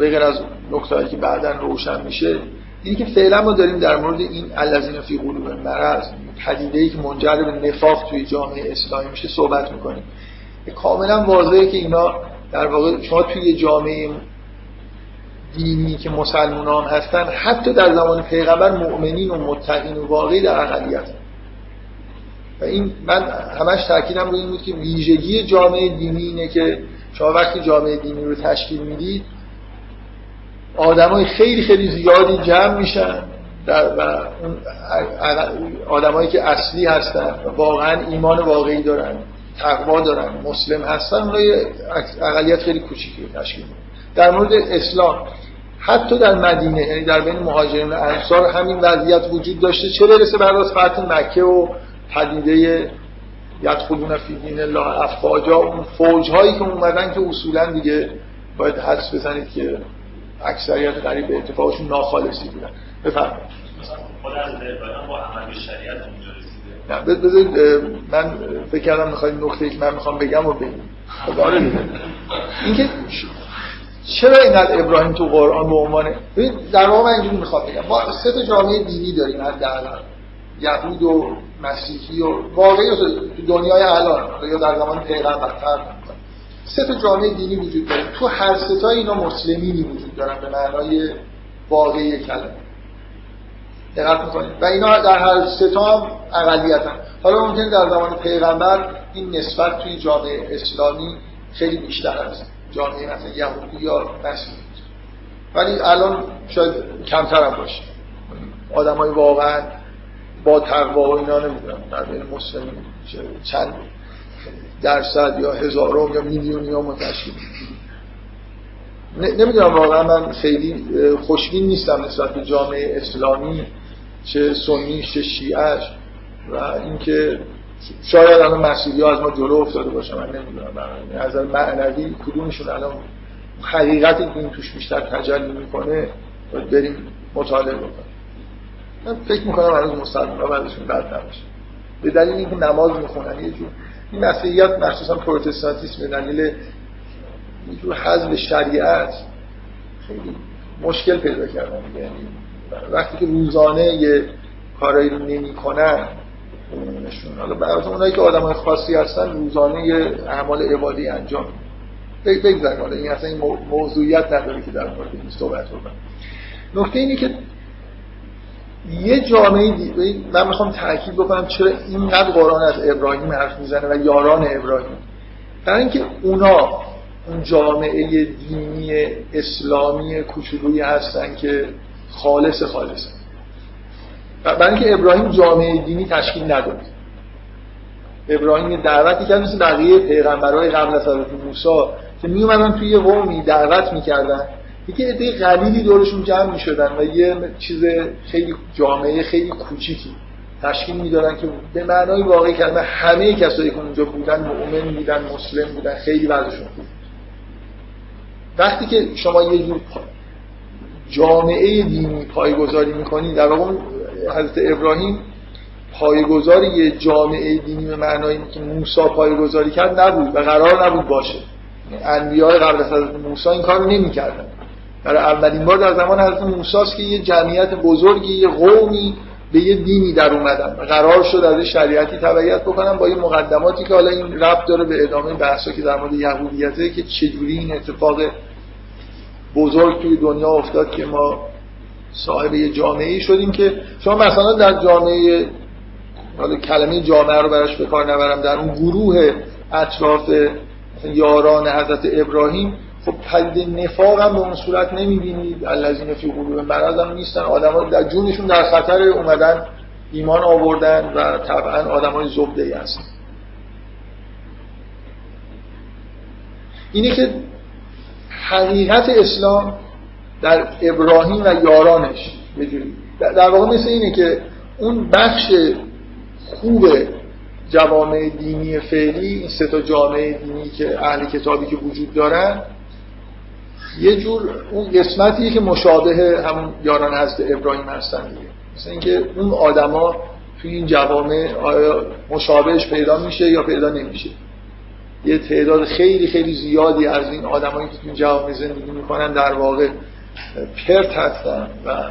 بغیر از نکتهایی که بعدا روشن میشه اینی که فعلا ما داریم در مورد این الذین فی قلوب مرض پدیده ای که منجر به نفاق توی جامعه اسلامی میشه صحبت می‌کنیم. کاملا واضحه که اینا در واقع شما توی جامعه دینی که مسلمانان هستن حتی در زمان پیغمبر مؤمنین و متقین و واقعی در اقلیت. و این من همش تاکیدم رو این بود که ویژگی جامعه دینی اینه که شما وقتی جامعه دینی رو تشکیل می‌دید آدمای خیلی خیلی زیادی جمع میشن در و اون آدمایی که اصلی هستن واقعا ایمان واقعی دارن تقوا دارن مسلم هستن اونای اقلیت خیلی کوچیکی رو تشکیل در مورد اسلام حتی در مدینه یعنی در بین مهاجرین و انصار همین وضعیت وجود داشته. چه برسه بعد از فتح مکه و پدیده یدخلون فی دین الله افواجا اون فوج هایی که اومدن که اصولا دیگه باید حدس بزنید که اکثریت قریب به اتفاقشون ناخالصی بودن. بفرمایید. نه بذارید من فکر کردم می‌خواید که من می‌خوام بگم و بگیم خب آره اینکه چرا اینقدر ابراهیم تو قرآن به عنوان در واقع من اینجوری می‌خوام بگم. ما سه تا جامعه دینی داریم حداقل یهود و مسیحی و واقعی تو دنیای الان یا در زمان پیغمبر فرق سه تا جامعه دینی وجود داره. تو هر سه تا اینا مسلمینی وجود دارن به معنای واقعی کلمه. دقت می‌کنید. و اینا در هر سه تا هم حالا ممکن در زمان پیغمبر این نسبت توی جامعه اسلامی خیلی بیشتر است جامعه مثلا یهودی یا مسیحی. ولی الان شاید کمتر هم باشه. آدم های واقعا با تقوا و اینا نمی‌دونم. در بین مسلمین چند درصد یا هزارم یا میلیونی ها متشکل نمی‌دونم واقعا من خیلی خوشبین نیستم نسبت به جامعه اسلامی چه سنیش چه شیعش و اینکه شاید الان مسیحی از ما جلو افتاده باشه من نمی‌دونم. از معنوی کدومشون الان حقیقتی که این توش بیشتر تجلی می‌کنه باید بریم مطالعه بکنیم. من فکر می‌کنم هنوز مسلمان ها بعدشون بد نباشه. به دلیل اینکه نماز می‌خونن یه جور این مسیحیت مخصوصا پروتستانتیسم به دلیل یه جور حزب شریعت خیلی مشکل پیدا کردن یعنی وقتی که روزانه یه کارایی رو نمی کنن حالا برای اونایی که آدم های خاصی هستن روزانه یه اعمال عبادی انجام بگذاریم. حالا این اصلا این موضوعیت نداره که در مورد این صحبت بکنم نکته اینه که یه جامعه من می‌خوام تاکید بکنم چرا اینقدر قرآن از ابراهیم حرف می‌زنه و یاران ابراهیم. برای اینکه اونا اون جامعه دینی اسلامی کوچولویی هستن که خالص خالص. برای اینکه ابراهیم جامعه دینی تشکیل نداد. ابراهیم دعوتی کرد مثل بقیه پیغمبرهای قبل از حضرت موسی که می اومدن توی قومی دعوت می‌کردن. یکی عده قلیلی دورشون جمع می‌شدن و یه چیز خیلی جامعه خیلی کوچیکی تشکیل می‌دادن که به معنای واقعی کلمه همه کسایی که اونجا بودن مؤمن بودن مسلم بودن خیلی وضعشون خوب. وقتی که شما یه جور جامعه دینی پایگذاری می‌کنی در واقع حضرت ابراهیم پایگذار یه جامعه دینی به معنای که موسی پایگذاری کرد نبود و قرار نبود باشه. انبیاء قبل از حضرت موسی این کارو نمی‌کردن. برای اولین بار در زمان حضرت موسی که یه جمعیت بزرگی یه قومی به یه دینی در اومدن. قرار شد از شریعتی تبعیت بکنن با یه مقدماتی که حالا این ربط داره به ادامه بحثا که در مورد یهودیته که چجوری این اتفاق بزرگ توی دنیا افتاد که ما صاحب یه جامعه شدیم که شما مثلا در جامعه حالا کلمه جامعه رو براش به کار نبرم در اون گروه اطراف یاران حضرت ابراهیم خب پدید نفاق هم به اون صورت نمی‌بینید الذین فی قلوب مرض هم نیستن. آدما در جونشون در خطر اومدن ایمان آوردن و طبعا آدمای زبده ای هستن. اینه که حقیقت اسلام در ابراهیم و یارانش در واقع مثل اینه که اون بخش خوب جوامع دینی فعلی این سه تا جامعه دینی که اهل کتابی که وجود دارن یه جور اون قسمتیه که مشابه همون یاران هست ابراهیم هستن دیگه. مثل اینکه اون آدما توی این جوامع مشابهش پیدا میشه یا پیدا نمیشه. یه تعداد خیلی خیلی زیادی از این آدمایی که توی جوامع زندگی می‌کنن در واقع پرت هستن و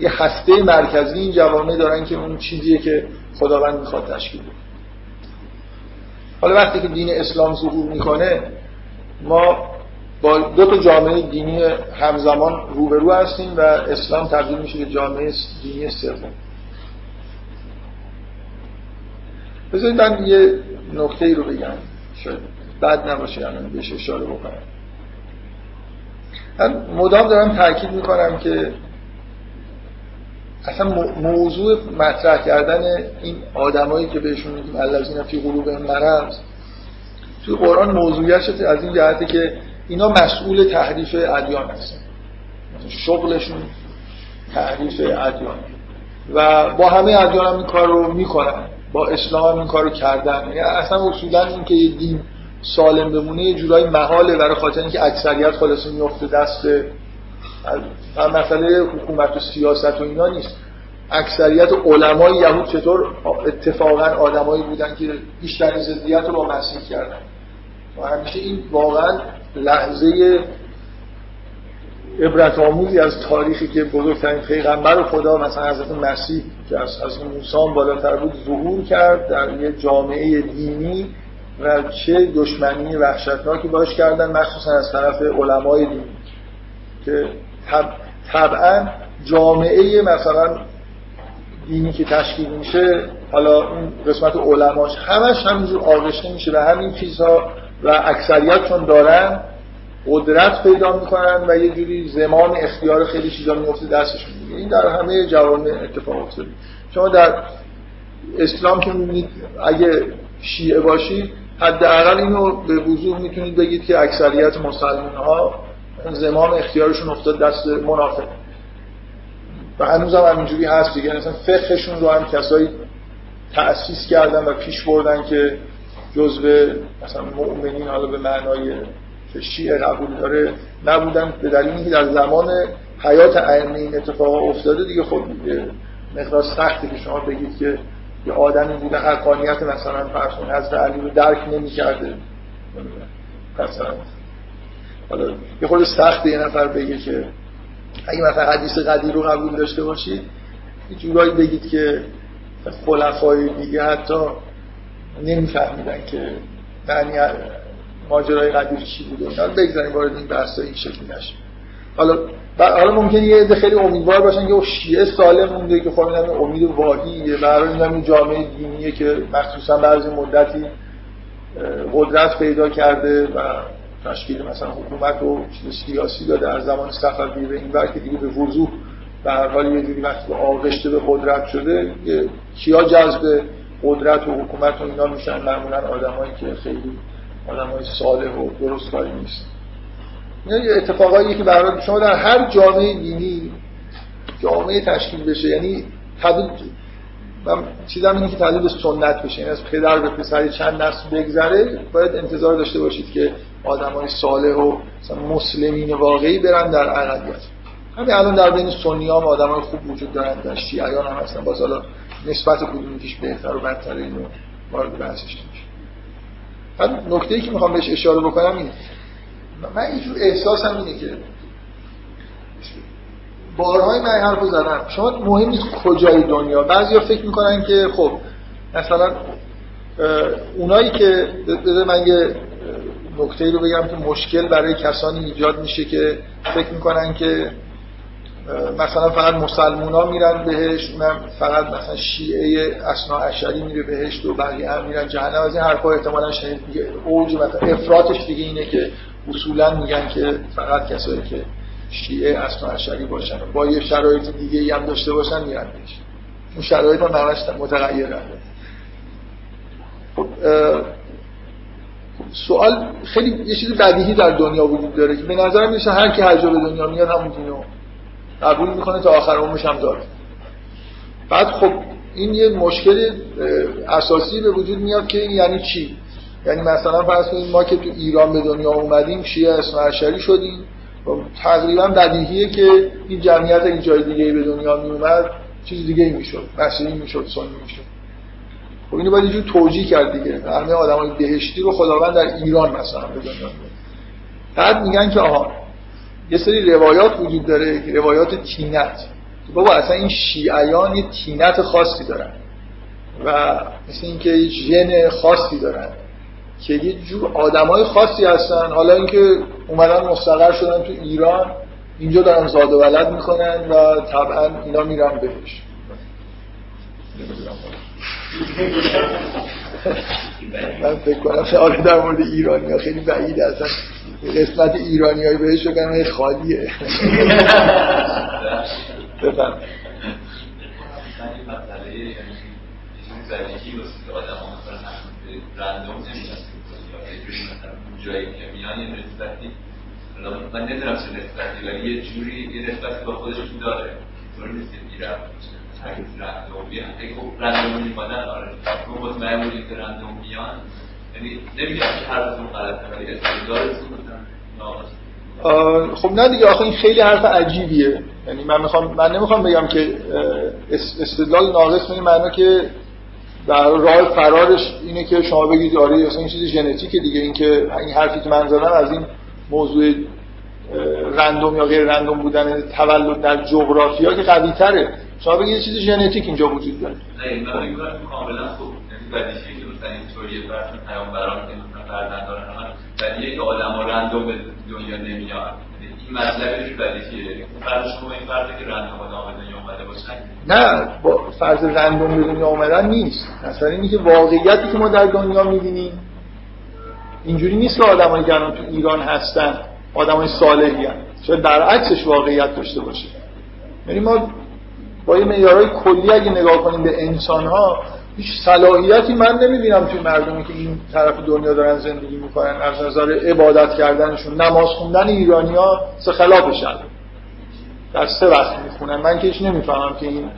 یه هسته مرکزی این جوامع دارن که اون چیزیه که خداوند می‌خواد تشکیل بده. حالا وقتی که دین اسلام ظهور می‌کنه ما با دو تا جامعه دینی همزمان روبرو هستیم و اسلام تبدیل میشه به جامعه دینی سوم. بذارید من یه نکته ای رو بگم. شاید بد نباشه الان بهش اشاره بکنم. من مدام دارم تاکید می‌کنم که اصلا موضوع مطرح کردن این آدمایی که بهشون میگیم الذین فی قلوب مرض توی قرآن موضوعیتش از این جهته که اینا مسئول تحریف ادیان هستن. شغلشون تحریف ادیان. و با همه ادیان هم این کار رو می‌کنن. با اسلام هم این کار رو کردن. یعنی اصلا اصولا این که یه دین سالم بمونه یه جورایی محاله برای خاطر اینکه اکثریت خلاص میفته دست هم مسئله حکومت و سیاست و اینا نیست. اکثریت علمای یهود چطور اتفاقا آدمایی بودن که بیشترین ضدیت رو با مسیح کردن؟ و همیشه این واقعا لحظه عبرت آموزی از تاریخی که بزرگترین پیغمبر خدا مثلا حضرت مسیح که از از موسی بالاتر بود ظهور کرد در یه جامعه دینی و چه دشمنی وحشتناکی باش کردن مخصوصا از طرف علمای دینی که طبعا جامعه مثلا دینی که تشکیل میشه حالا اون قسمت علماش همش همینجور آغشته میشه و همین چیزها و اکثریت چون دارن قدرت پیدا می‌کنن و یه جوری زمان اختیار خیلی چیزا میفته دستشون این در همه جوامع اتفاق افتاده. شما در اسلام که می‌بینید اگه شیعه باشید حداقل اینو به وضوح می‌تونید بگید که اکثریت مسلمان ها زمان اختیارشون افتاد دست منافق. و هنوز هم همینجوری هست دیگه. مثلا فقهشون رو هم کسایی تأسیس کردن و پیش بردن که جزء مثلا مؤمنین حالا به معنای که شیعه قبول داره نبودن به دلیل اینکه در زمان حیات ائمه این اتفاق افتاده دیگه. خب یه مقدار سختی که شما بگید که یه آدمی بوده حقانیت مثلا فرض حضرت علی رو درک نمی‌کرده. مثلا حالا یه خود سخت یه نفر بگه که اگه مثلا حدیث قدیر رو قبول داشته باشید یه جورایی بگید که خلفای دیگه حتی نمیفهمیدن که معنی ماجرای قدیر چی بوده. حالا بگذاریم وارد این بحث این شکلی نشه حالا حالا ممکنه یه عده خیلی امیدوار باشن که شیعه سالم مونده که خب این امید واهیه برای این جامعه دینیه که مخصوصا بعضی مدتی قدرت پیدا کرده و تشکیل مثلا حکومت و سیاسی داده از زمان صفوی به این وقت دیگه به وضوح به هر حال یه جوری وقتی آغشته به قدرت شده کیا جذب قدرت و حکومت و اینا میشن. معمولا آدمایی که خیلی آدمای صالح و درست کاری نیست این اتفاقایی که برای شما در هر جامعه دینی جامعه تشکیل بشه یعنی تبدیل من چیزم اینه که تبدیل به سنت بشه. یعنی از پدر به پسر چند نسل بگذره باید انتظار داشته باشید که آدمای صالح و مسلمین واقعی برن در اقلیت. همین الان در بین سنی هم آدمای خوب وجود دارن در شیعیان هم هستن. باز حالا نسبت کدومیش بهتر و بدتر اینو وارد بحثش نمیشه. بعد نکته ای که می‌خوام بهش اشاره بکنم اینه. من اینجور احساسم اینه که بارهای من حرف رو زدم. شما مهم نیست کجای دنیا؟ بعضیا فکر می‌کنن که خب مثلا اونایی که بده من یه نکته رو بگم که مشکل برای کسانی ایجاد میشه که فکر می‌کنن که مثلا فقط مسلمون ها میرن بهش اونم فقط مثلا شیعه اسنا اشری میره بهش و بقیه هم میرن جهنم. از این حرفا احتمالا شنید دیگه اوج مثلا دیگه اینه که اصولا میگن که فقط کسایی که شیعه اسنا اشری باشن. با یه شرایط دیگه هم داشته باشن میرن بهش اون شرایط هم همش متغیر خب سوال خیلی یه چیز بدیهی در دنیا وجود داره که به نظر میشه هر کی هر جا به دنیا میاد همون دینو قبول می‌کنه تا آخر عمرش هم داره. بعد خب این یه مشکل اساسی به وجود میاد که این یعنی چی؟ یعنی مثلا فرض کنید ما که تو ایران به دنیا اومدیم شیعه اسماعیلی شدیم. و تقریبا بدیهیه که این جمعیت این جای دیگه به دنیا می اومد چیز دیگه ای می‌شد مسیحی می‌شد سنی می‌شد. خب اینو باید اینجور توجیه کرد دیگه. همه آدمای بهشتی رو خداوند در ایران مثلا به دنیا بعد میگن که آها یه سری روایات وجود داره روایات تینت. بابا اصلا این شیعیان یه تینت خاصی دارن و مثل اینکه یه ژن خاصی دارن که یه جور آدمای خاصی هستن. حالا اینکه اومدن مستقر شدن تو ایران اینجا دارن زاد و ولد می‌کنن و طبعا اینا میرن بهش. من فکر کنم آره در مورد ایرانی خیلی بعید اصلا قسمت ایرانی های بهش بگن خالیه. بفهم که من نمی‌دونم چه نسبتی ولی یه جوری یه نسبتی با خودش داره طور نیست که میرم رندوم بیان خب رندوم میمادن آره ما مطمئن بودیم که رندوم بیان یعنی نمیگم که حرفتون غلطه ولی استدلالتون خب نه دیگه آخه این خیلی حرف عجیبیه. یعنی من می‌خوام من نمی‌خوام بگم که استدلال ناقص این که در راه فرارش اینه که شما بگید آره اصلا این چیز ژنتیکه دیگه. اینکه این حرفی که من زدم از این موضوع رندوم یا غیر رندوم بودن تولد در جغرافیا که قوی تره شما بگید یه چیز ژنتیک اینجا وجود داره. نه من کاملا خوب. یعنی بدیهیه که مثلا این طوریه براتون پیامبران که مثلا فرزند دارن ولی یک آدم رندوم به دنیا نمیاد. این مطلبش بدیهیه یعنی فرض شما این فرضی که رندوم آدم به دنیا اومده باشن نه با فرض رندوم به دنیا نیست. مثلا اینی که واقعیتی که ما در دنیا می‌بینیم اینجوری نیست که آدمایی که الان تو ایران هستن آدمای صالحی هستن شاید برعکسش واقعیت داشته باشه. یعنی ما با یه معیارهای کلی اگه نگاه کنیم به انسان ها هیچ صلاحیتی من نمی‌بینم توی مردمی که این طرف دنیا دارن زندگی می‌کنن از نظر عبادت کردنشون نماز خوندن ایرانی ها سه خلاف شد در سه وقت می‌خونن. من که هیچ نمی‌فهمم که این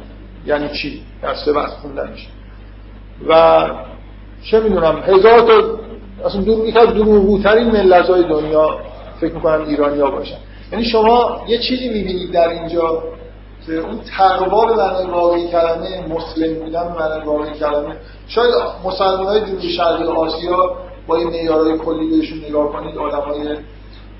یعنی چی در سه وقت خوندنش. و چه می‌دونم هزار تا اصلا دور یک از دروغوترین ملت های دنیا فکر می‌کنم ایرانی ها باشن. یعنی شما یه چیزی می‌بینید در اینجا که اون تقوا به معنای واقعی کلمه مسلم بودن به معنای واقعی کلمه شاید مسلمان های جنوب شرقی آسیا با این معیارهای کلی بهشون نگاه کنید آدمای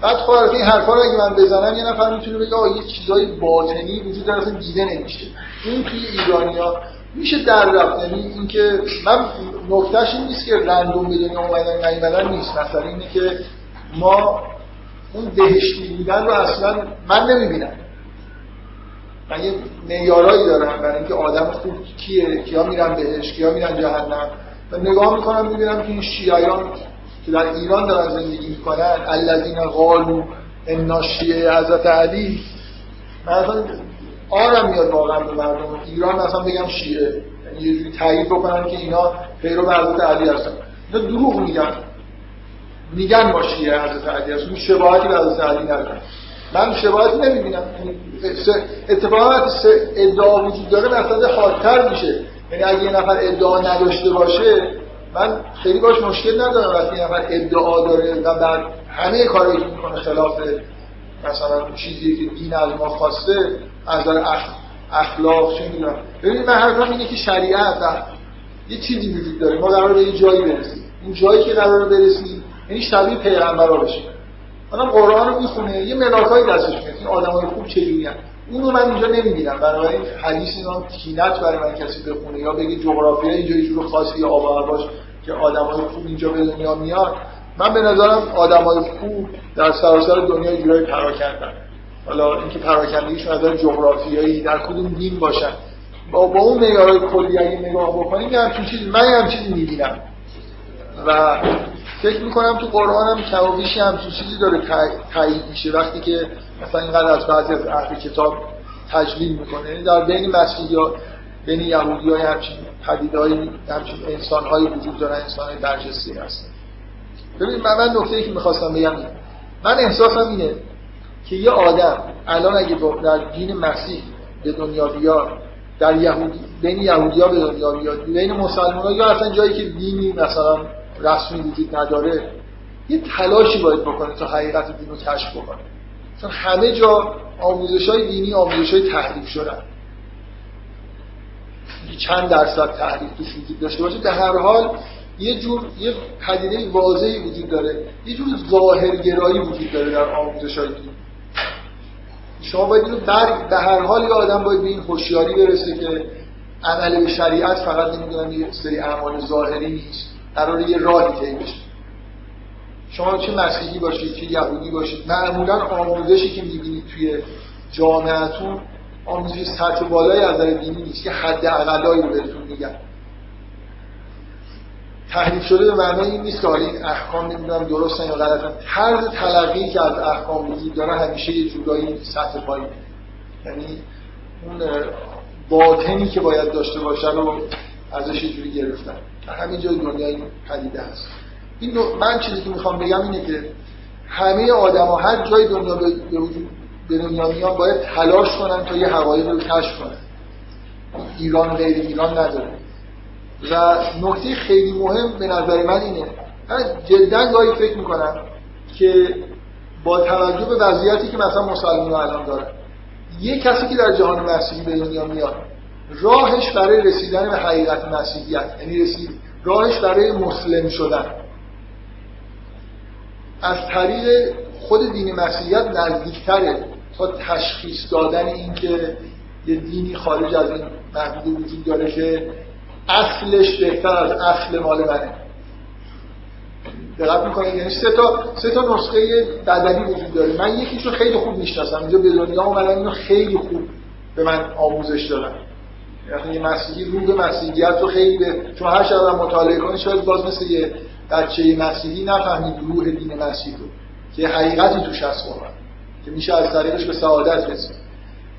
بعد خب این حرفا رو اگه من بزنم یه نفر می‌تونه بگه آقا یه چیزای باطنی وجود داره اصلا دیده نمیشه. این توی ایرانیا میشه در رفت. یعنی اینکه من نکتهش این نیست که رندوم به دنیا اومدن نیومدن نیست. مثلا اینه که ما اون بهشتی بودن رو اصلا من نمی‌بینم. من یه معیارایی دارم برای اینکه آدم خوب کیه کیا میرن بهش کیا میرن جهنم. و نگاه می‌کنم می‌بینم که این شیعیان که در ایران دارن زندگی می‌کنن الذین قالوا ان شیعه حضرت علی. من اصلا آرم میاد واقعا به مردم. ایران مثلا بگم شیعه. یعنی یه جوری تایید بکنن که اینا پیرو حضرت علی هستن. اینا دروغ میگن. میگن با شیعه حضرت علی هستن شباهتی به حضرت علی ندارن. من شباهتی نمی‌بینم. اتفاقا ادعا وجود داره مثلا حادتر میشه. یعنی اگه یه نفر ادعا نداشته باشه من خیلی باش مشکل ندارم. وقتی یه نفر ادعا داره و بعد همه کاری که می‌کنه خلاف مثلا چیزی که دین از ما خواسته از اخ... اخلاق چه می‌دونم. ببینید من حرفم اینه که شریعت یه چیزی وجود داره. ما قرار به یه جایی برسیم. این جایی که قرار برسیم یعنی شبیه پیغمبرا بشیم. آدم قرآن رو می‌خونه یه ملاکایی دستش میاد. این آدمای خوب چجوری اونو من اینجا نمی‌بینم. بنابراین حدیث اینا تینت برای من کسی بخونه یا بگه جغرافیا اینجا یه جور خاصی و هواش که آدمای خوب اینجا به دنیا میاد من به نظرم آدمای خوب در سراسر دنیا جورای پراکندن. حالا اینکه پراکندگیشون از نظر جغرافیایی در کدوم دین باشن. با, با اون معیارهای کلی اگه نگاه بکنیم همچین چیز من هم چیزی می‌بینم. و فکر می‌کنم تو قرآن هم کم و بیشی همچین چیزی داره تایید میشه. وقتی که مثلا اینقدر از بعضی از اهل کتاب تجلیل می‌کنه یعنی در بین مسیحی ها بین یهودی های همچین پدیدهایی همچین انسان هایی وجود دارن انسان های برجسته هستن. ببینید من, من نکته ای که می‌خواستم بگم من احساسم اینه که یه آدم الان اگه در دین مسیح به دنیا بیاد در یهودی بین یهودی ها به دنیا بیاد بین مسلمان ها یا اصلا جایی که دینی مثلا رسمی وجود نداره یه تلاشی باید بکنه تا حقیقت دین رو کشف بکنه. چون همه جا آموزش های دینی آموزش های تحریف شدن. چند درصد تحریف توش وجود داشته باشه. در هر حال یه جور یه پدیده واضحی وجود داره. یه جور ظاهرگرایی وجود داره در آموزش های دینی. شما باید اینو در به هر حال یه آدم باید به این هوشیاری برسه که عمل به شریعت فقط نمی‌دونم یه سری اعمال ظاهری نیست. قرار یه راهی طی بشه. شما چه مسیحی باشید چه یهودی باشید معمولا آموزشی که می‌بینید توی جامعتون آموزش سطح بالای از نظر دینی نیست که حد اقلایی رو بهتون میگن تحریف شده به معنای این نیست که این احکام نمی‌دونم درستن یا غلطن. طرز تلقی که از احکام وجود داره همیشه یه جورایی سطح پایین. یعنی اون باطنی که باید داشته باشه رو ازش یه جوری گرفتن. همین جای دنیا این پدیده هست. این من چیزی که می‌خوام بگم اینه که همه آدما هر جای دنیا به به دنیا میان باید تلاش کنن تا یه حقایق رو کشف کنن. ایران غیر ایران نداره. و نکته خیلی مهم به نظر من اینه. من جدا گاهی فکر می‌کنم که با توجه به وضعیتی که مثلا مسلمان الان دارن یه کسی که در جهان مسیحی به دنیا میاد راهش برای رسیدن به حقیقت مسیحیت یعنی رسید راهش برای مسلم شدن. از طریق خود دین مسیحیت نزدیکتره تا تشخیص دادن این که یه دینی خارج از این محدود وجود داره که اصلش بهتر از اصل مال منه. دقت می‌کنید؟ یعنی سه تا سه تا نسخه بدنی وجود داره. من یکیشو خیلی خوب می‌شناسم. اینجا به دنیا اومدم اینو خیلی خوب به من آموزش دادن. یعنی مسیحی روح مسیحیت رو خیلی به چون هر شب مطالعه کنید شاید باز مثل یه بچه مسیحی نفهمید روح دین مسیح رو که حقیقتی توش هست واقعا که میشه از طریقش به سعادت رسید.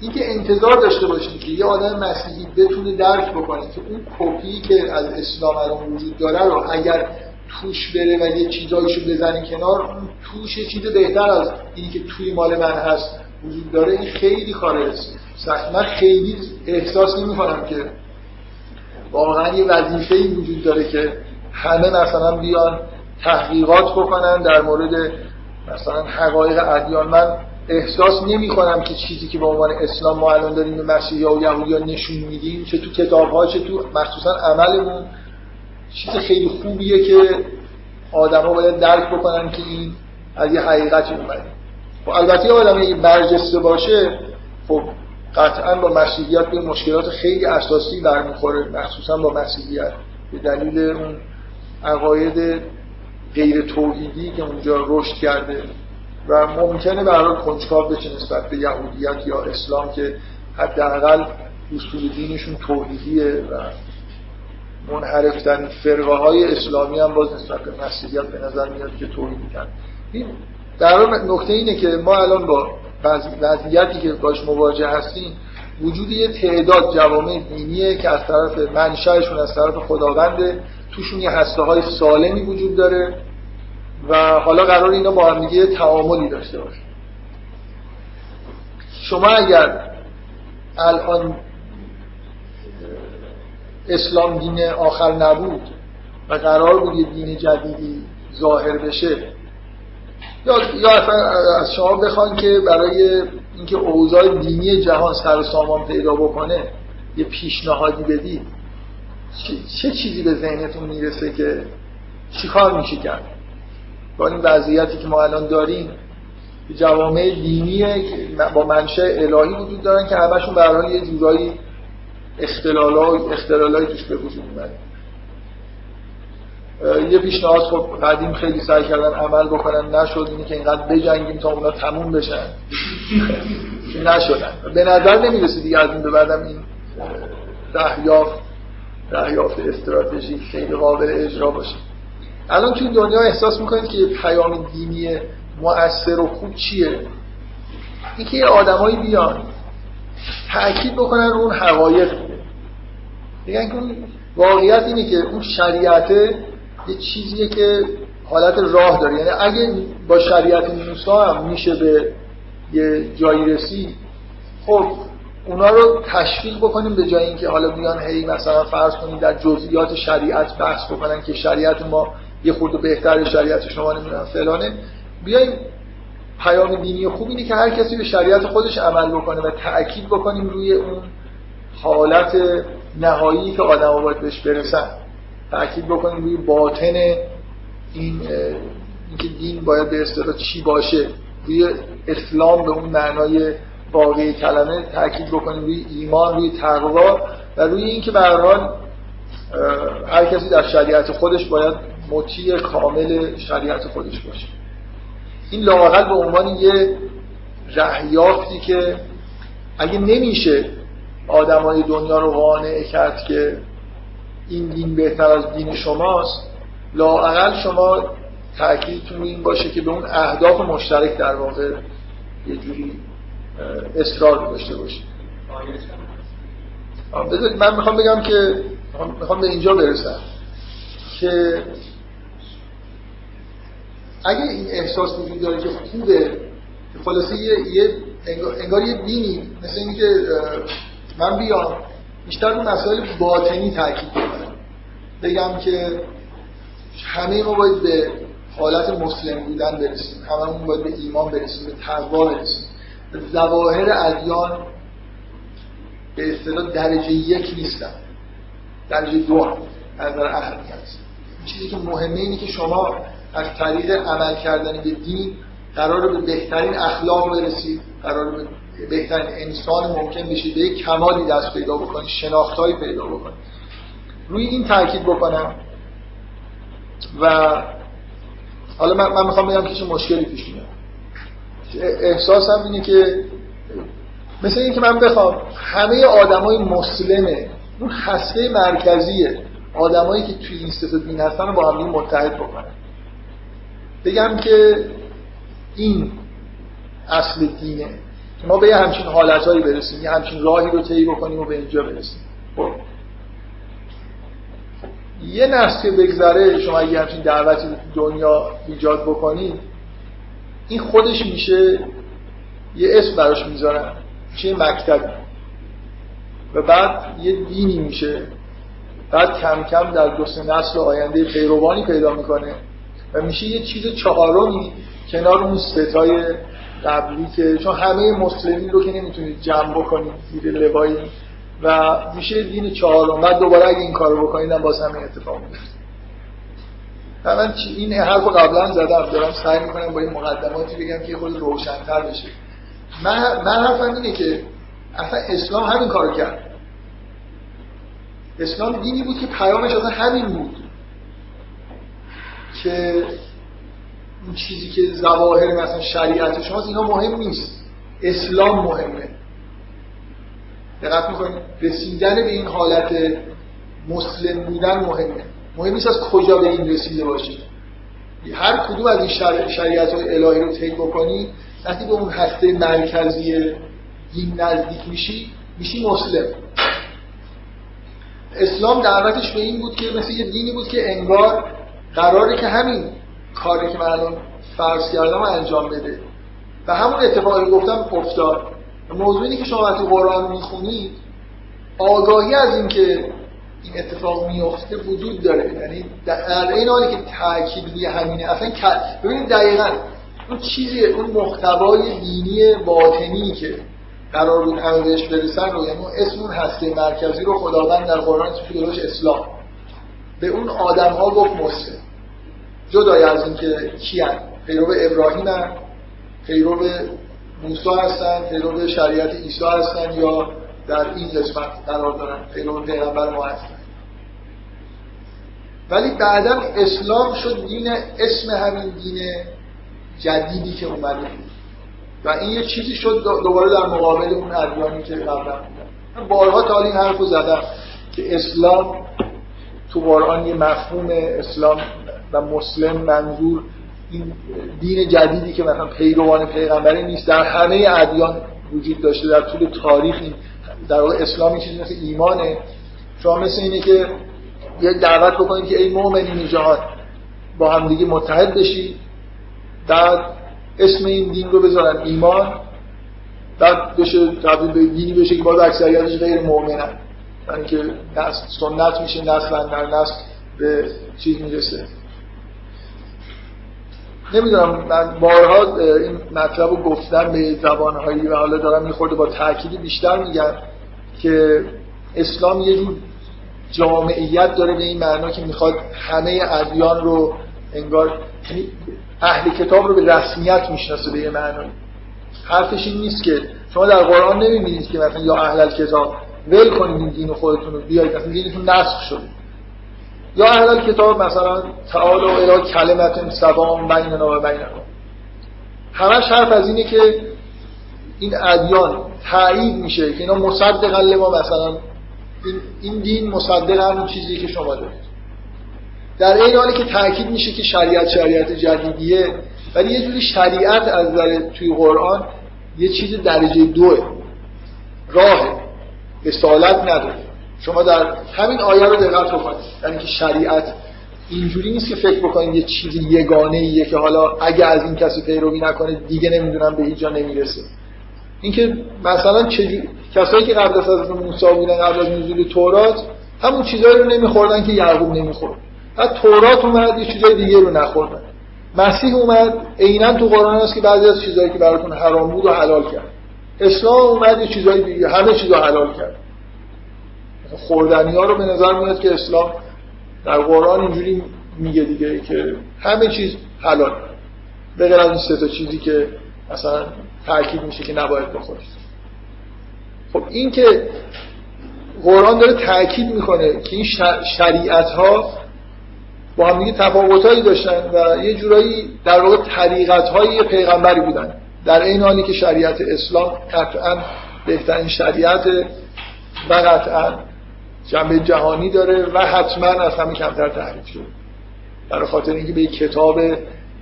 اینکه انتظار داشته باشید که یه آدم مسیحی بتونه درک بکنه که اون کپی که از اسلام الان وجود داره رو اگر توش بره و یه چیزایشو بزنی کنار اون توش یه چیز بهتر از اینی که توی مال من هست وجود داره این خیلی خارج سخت من خیلی احساس نمی کنم که واقعا یه وظیفه وجود داره که همه مثلا بیان تحقیقات بکنن در مورد مثلا حقایق ادیان. من احساس نمی کنم که چیزی که به عنوان اسلام ما الان داریم به مسیحی و یهودی ها نشون میدیم چه تو کتاب ها چه تو مخصوصا عملمون. چیز خیلی خوبیه که آدما باید درک بکنن که این از یه حقیقتی اومده. خب البته آدم برجسته باشه خب قطعا با مسیحیت به مشکلات خیلی اساسی برمیخوره مخصوصا با مسیحیت به دلیل اون عقاید غیر توحیدی که اونجا رشد کرده. و ممکنه هر کنجکاو بشه نسبت به یهودیت یا اسلام که حداقل اصول دینشون توحیدیه و منحرفتن فرقه های اسلامی هم باز نسبت به مسیحیت به نظر میاد که توحیدی کرد در نکته اینه که ما الان با وضعیتی که باش مواجه هستیم وجود یه تعداد جوامع دینیه که از طرف منشأشون از طرف خداونده توشون یه هسته های سالمی وجود داره و حالا قرار اینا با هم دیگه تعاملی داشته باشه شما اگر الان اسلام دین آخر نبود و قرار بود یه دین جدیدی ظاهر بشه یا یا از شما بخوان که برای اینکه اوضاع دینی جهان سر سامان پیدا بکنه یه پیشنهادی بدید. چه چیزی به ذهنتون می‌رسه که چیکار میشه کرد؟ با این وضعیتی که ما الان داریم جوامع دینی با منشأ الهی وجود دارن که همشون هر یه جورایی اختلالای اختلالای توش به وجود اومده. یه پیشنهاد خب قدیم خیلی سعی کردن عمل بکنن. نشد اینه که اینقدر بجنگیم تا اونا تموم بشن. نشدن. به نظر نمی‌رسه دیگه از این به بعدم این دریافت دریافت استراتژیک خیلی قابل اجرا باشه. الان توی دنیا احساس می‌کنید که پیام دینی مؤثر و خوب چیه؟ اینکه یه آدمایی بیان تاکید بکنن رو اون حقایق. میگن که واقعیت اینه که اون شریعت یه چیزیه که حالت راه داره. یعنی اگه با شریعت موسی هم میشه به یه جایی رسید خب اونا رو تشویق بکنیم به جای اینکه حالا بیان هی مثلا فرض کنیم در جزئیات شریعت بحث بکنن که شریعت ما یه خورده بهتر شریعت شما نمی‌دونم فلانه. بیایم پیام دینی خوب اینه که هر کسی به شریعت خودش عمل بکنه و تأکید بکنیم روی اون حالت نهایی که آدم باید بهش برسن. تأکید بکنیم روی باطن این اینکه دین باید به اصطلاح چی باشه. روی اسلام به اون معنای واقعی کلمه تاکید بکنیم روی ایمان روی تقوا و روی اینکه به هر حال هر کسی در شریعت خودش باید مطیع کامل شریعت خودش باشه. این لاقل به عنوان یه رهیافتی که اگه نمیشه آدمای دنیا رو قانع کرد که این دین بهتر از دین شماست. لاقل شما تأکیدتون این باشه که به اون اهداف مشترک در واقع یه جوری اصرار داشته باشید. من می‌خوام بگم که می‌خوام به اینجا برسم که اگه این احساس وجود داره که خوبه خلاصه یه, یه انگار یه دینی مثل اینکه من بیام بیشتر اون مسائل باطنی تاکید کنم بگم که همه ما باید به حالت مسلم بودن برسیم. هممون باید به ایمان برسیم به تقوا برسیم. ظواهر ادیان به اصطلاح درجه یک نیستن. درجه دو هم از نظر اهمیت. چیزی که مهمه اینه که شما از طریق عمل کردن به دین قرار به بهترین اخلاق برسید قرار به بهترین انسان ممکن بشید به یک کمالی دست پیدا بکنید شناختهایی پیدا بکنید روی این تاکید بکنم. و حالا من, من می‌خوام بگم که چه مشکلی پیش میاد. احساسم اینه که مثل اینکه من بخوام همه آدمای مسلمه اون هسته مرکزیه آدمایی که توی این سطح دین هستن با هم متحد بکنم. بگم که این اصل دینه. ما به یه همچین حالتهایی برسیم یه همچین راهی رو طی بکنیم و به اینجا برسیم. خب. یه نسل که بگذره شما یه همچین دعوتی دنیا ایجاد بکنید این خودش میشه یه اسم براش می‌ذارن یه مکتب. و بعد یه دینی میشه. بعد کم کم در دو سه نسل آینده پیروانی پیدا می‌کنه. و میشه یه چیز چهارمی کنار اون ستای قبلی که چون همه مسلمین رو که نمی‌تونید جمع بکنید زیر لوایی و میشه دین چهارم. بعد دوباره اگه این کارو بکنید هم باز همین اتفاق میفته من این حرف رو قبلا زدم. دارم سعی می‌کنم با این مقدماتی بگم که خود روشنتر بشه. من, من حرفم اینه که اصلا اسلام همین کارو کرد. اسلام دینی بود که پیامش اصلا همین بود. که اون چیزی که زواهر مثلا شریعت شماست اینا مهم نیست. اسلام مهمه. دقت می‌کنید؟ رسیدن به این حالت مسلم بودن مهمه. مهم نیست از کجا به این رسیده باشید هر کدوم از این شریعت های الهی رو طی بکنی وقتی به اون هسته مرکزی دین نزدیک میشی میشی مسلم. اسلام دعوتش به این بود که مثل یه دینی بود که انگار قراره که همین کاری که من الان فرض کردم انجام بده. و همون اتفاقی گفتم افتاد. موضوعی که شما وقتی قرآن می‌خونید آگاهی از اینکه این اتفاق میفته وجود داره. یعنی در این حالی که تاکید روی همینه اصلا ببینید دقیقا اون چیزی اون محتوای دینی باطنی که قرار بود همه بهش برسن رو یعنی اسم اون هسته مرکزی رو خداوند در قرآن جلوش اسلام به اون آدم ها گفت مسلم جدای از اینکه کیان پیرو ابراهیم هم پیرو موسی هستن پیرو شریعت عیسی هستن یا در این قسمت قرار دارن. پیرو پیغمبر ما هستن. ولی بعدا اسلام شد دین اسم همین دین جدیدی که اومده و این یه چیزی شد دوباره در مقابل اون ادیانی که قبلا بودن. بارها تا این حرفو زدم که اسلام تو قرآن یه مفهوم اسلام و مسلم منظور این دین جدیدی که مثلا پیروان پیغمبری نیست در همه ادیان وجود داشته در طول تاریخ این در واقع اسلامی چیزی مثل ایمانه. شما مثل اینه که یه دعوت بکنید که ای مؤمنین جهان با هم دیگه متحد بشید بعد اسم این دین رو بذارن ایمان بعد بشه تبدیل به دینی بشه که باز اکثریتش غیر مؤمنن یعنی که سنت میشه نسل در نسل به چیز می‌رسه. نمی‌دونم من بارها این مطلب رو گفتم به زبانهایی و حالا دارم میخورده با تأکیدی بیشتر میگم که اسلام یه جور جامعیت داره به این معنا که می‌خواد همه ادیان رو انگار یعنی اهل کتاب رو به رسمیت می‌شناسه به یه معنی حرفش این نیست که شما در قرآن نمی‌بینید که مثلا یا اهل کتاب ول کنید این دین خودتون رو بیایید مثلا دینتون نسخ شده. یا اهل کتاب مثلا تعال و الی کلمت سوام بیننا و بینکم همش حرف از اینه که این ادیان تایید میشه که اینا مصدق ما مثلا. این, این دین مصدق همون چیزی که شما دارید. در این حالی که تاکید میشه که شریعت شریعت جدیدیه ولی یه جوری شریعت از نظر توی قرآن یه چیز درجه دوه. راه اصالت نداره. شما در همین آیه رو دقت بکنید. یعنی که شریعت اینجوری نیست که فکر بکنید یه چیز یگانه ایه که حالا اگه از این کسی پیروی نکنه دیگه نمی‌دونم به هیچ جا نمی‌رسه. اینکه مثلا چجوری کسایی که قبل از حضرت موسی بودن قبل از نزول تورات همون چیزایی رو نمیخوردن که یعقوب نمی‌خورد. بعد تورات اومد یه چیزای دیگه رو نخوردن. مسیح اومد عینا تو قرآن هست که بعضی از چیزایی که براتون حرام بود و حلال کرد. اسلام اومد یه چیزای دیگه همه چیزو حلال کرد. خوردنی ها رو به نظر میاد که اسلام در قرآن اینجوری میگه دیگه که همه چیز حلال. به غیر از این سه تا چیزی که مثلا تاکید میشه که نباید بخورید خب این که قرآن داره تاکید می‌کنه که این شریعت ها با هم دیگه تفاوتایی داشتن و یه جورایی در واقع طریقت های پیغمبری بودن. در این حالی که شریعت اسلام قطعا بهترین شریعت و قطعا جنبه جهانی داره و حتما از همه کمتر تحریف شده. برای خاطر اینکه به یک کتاب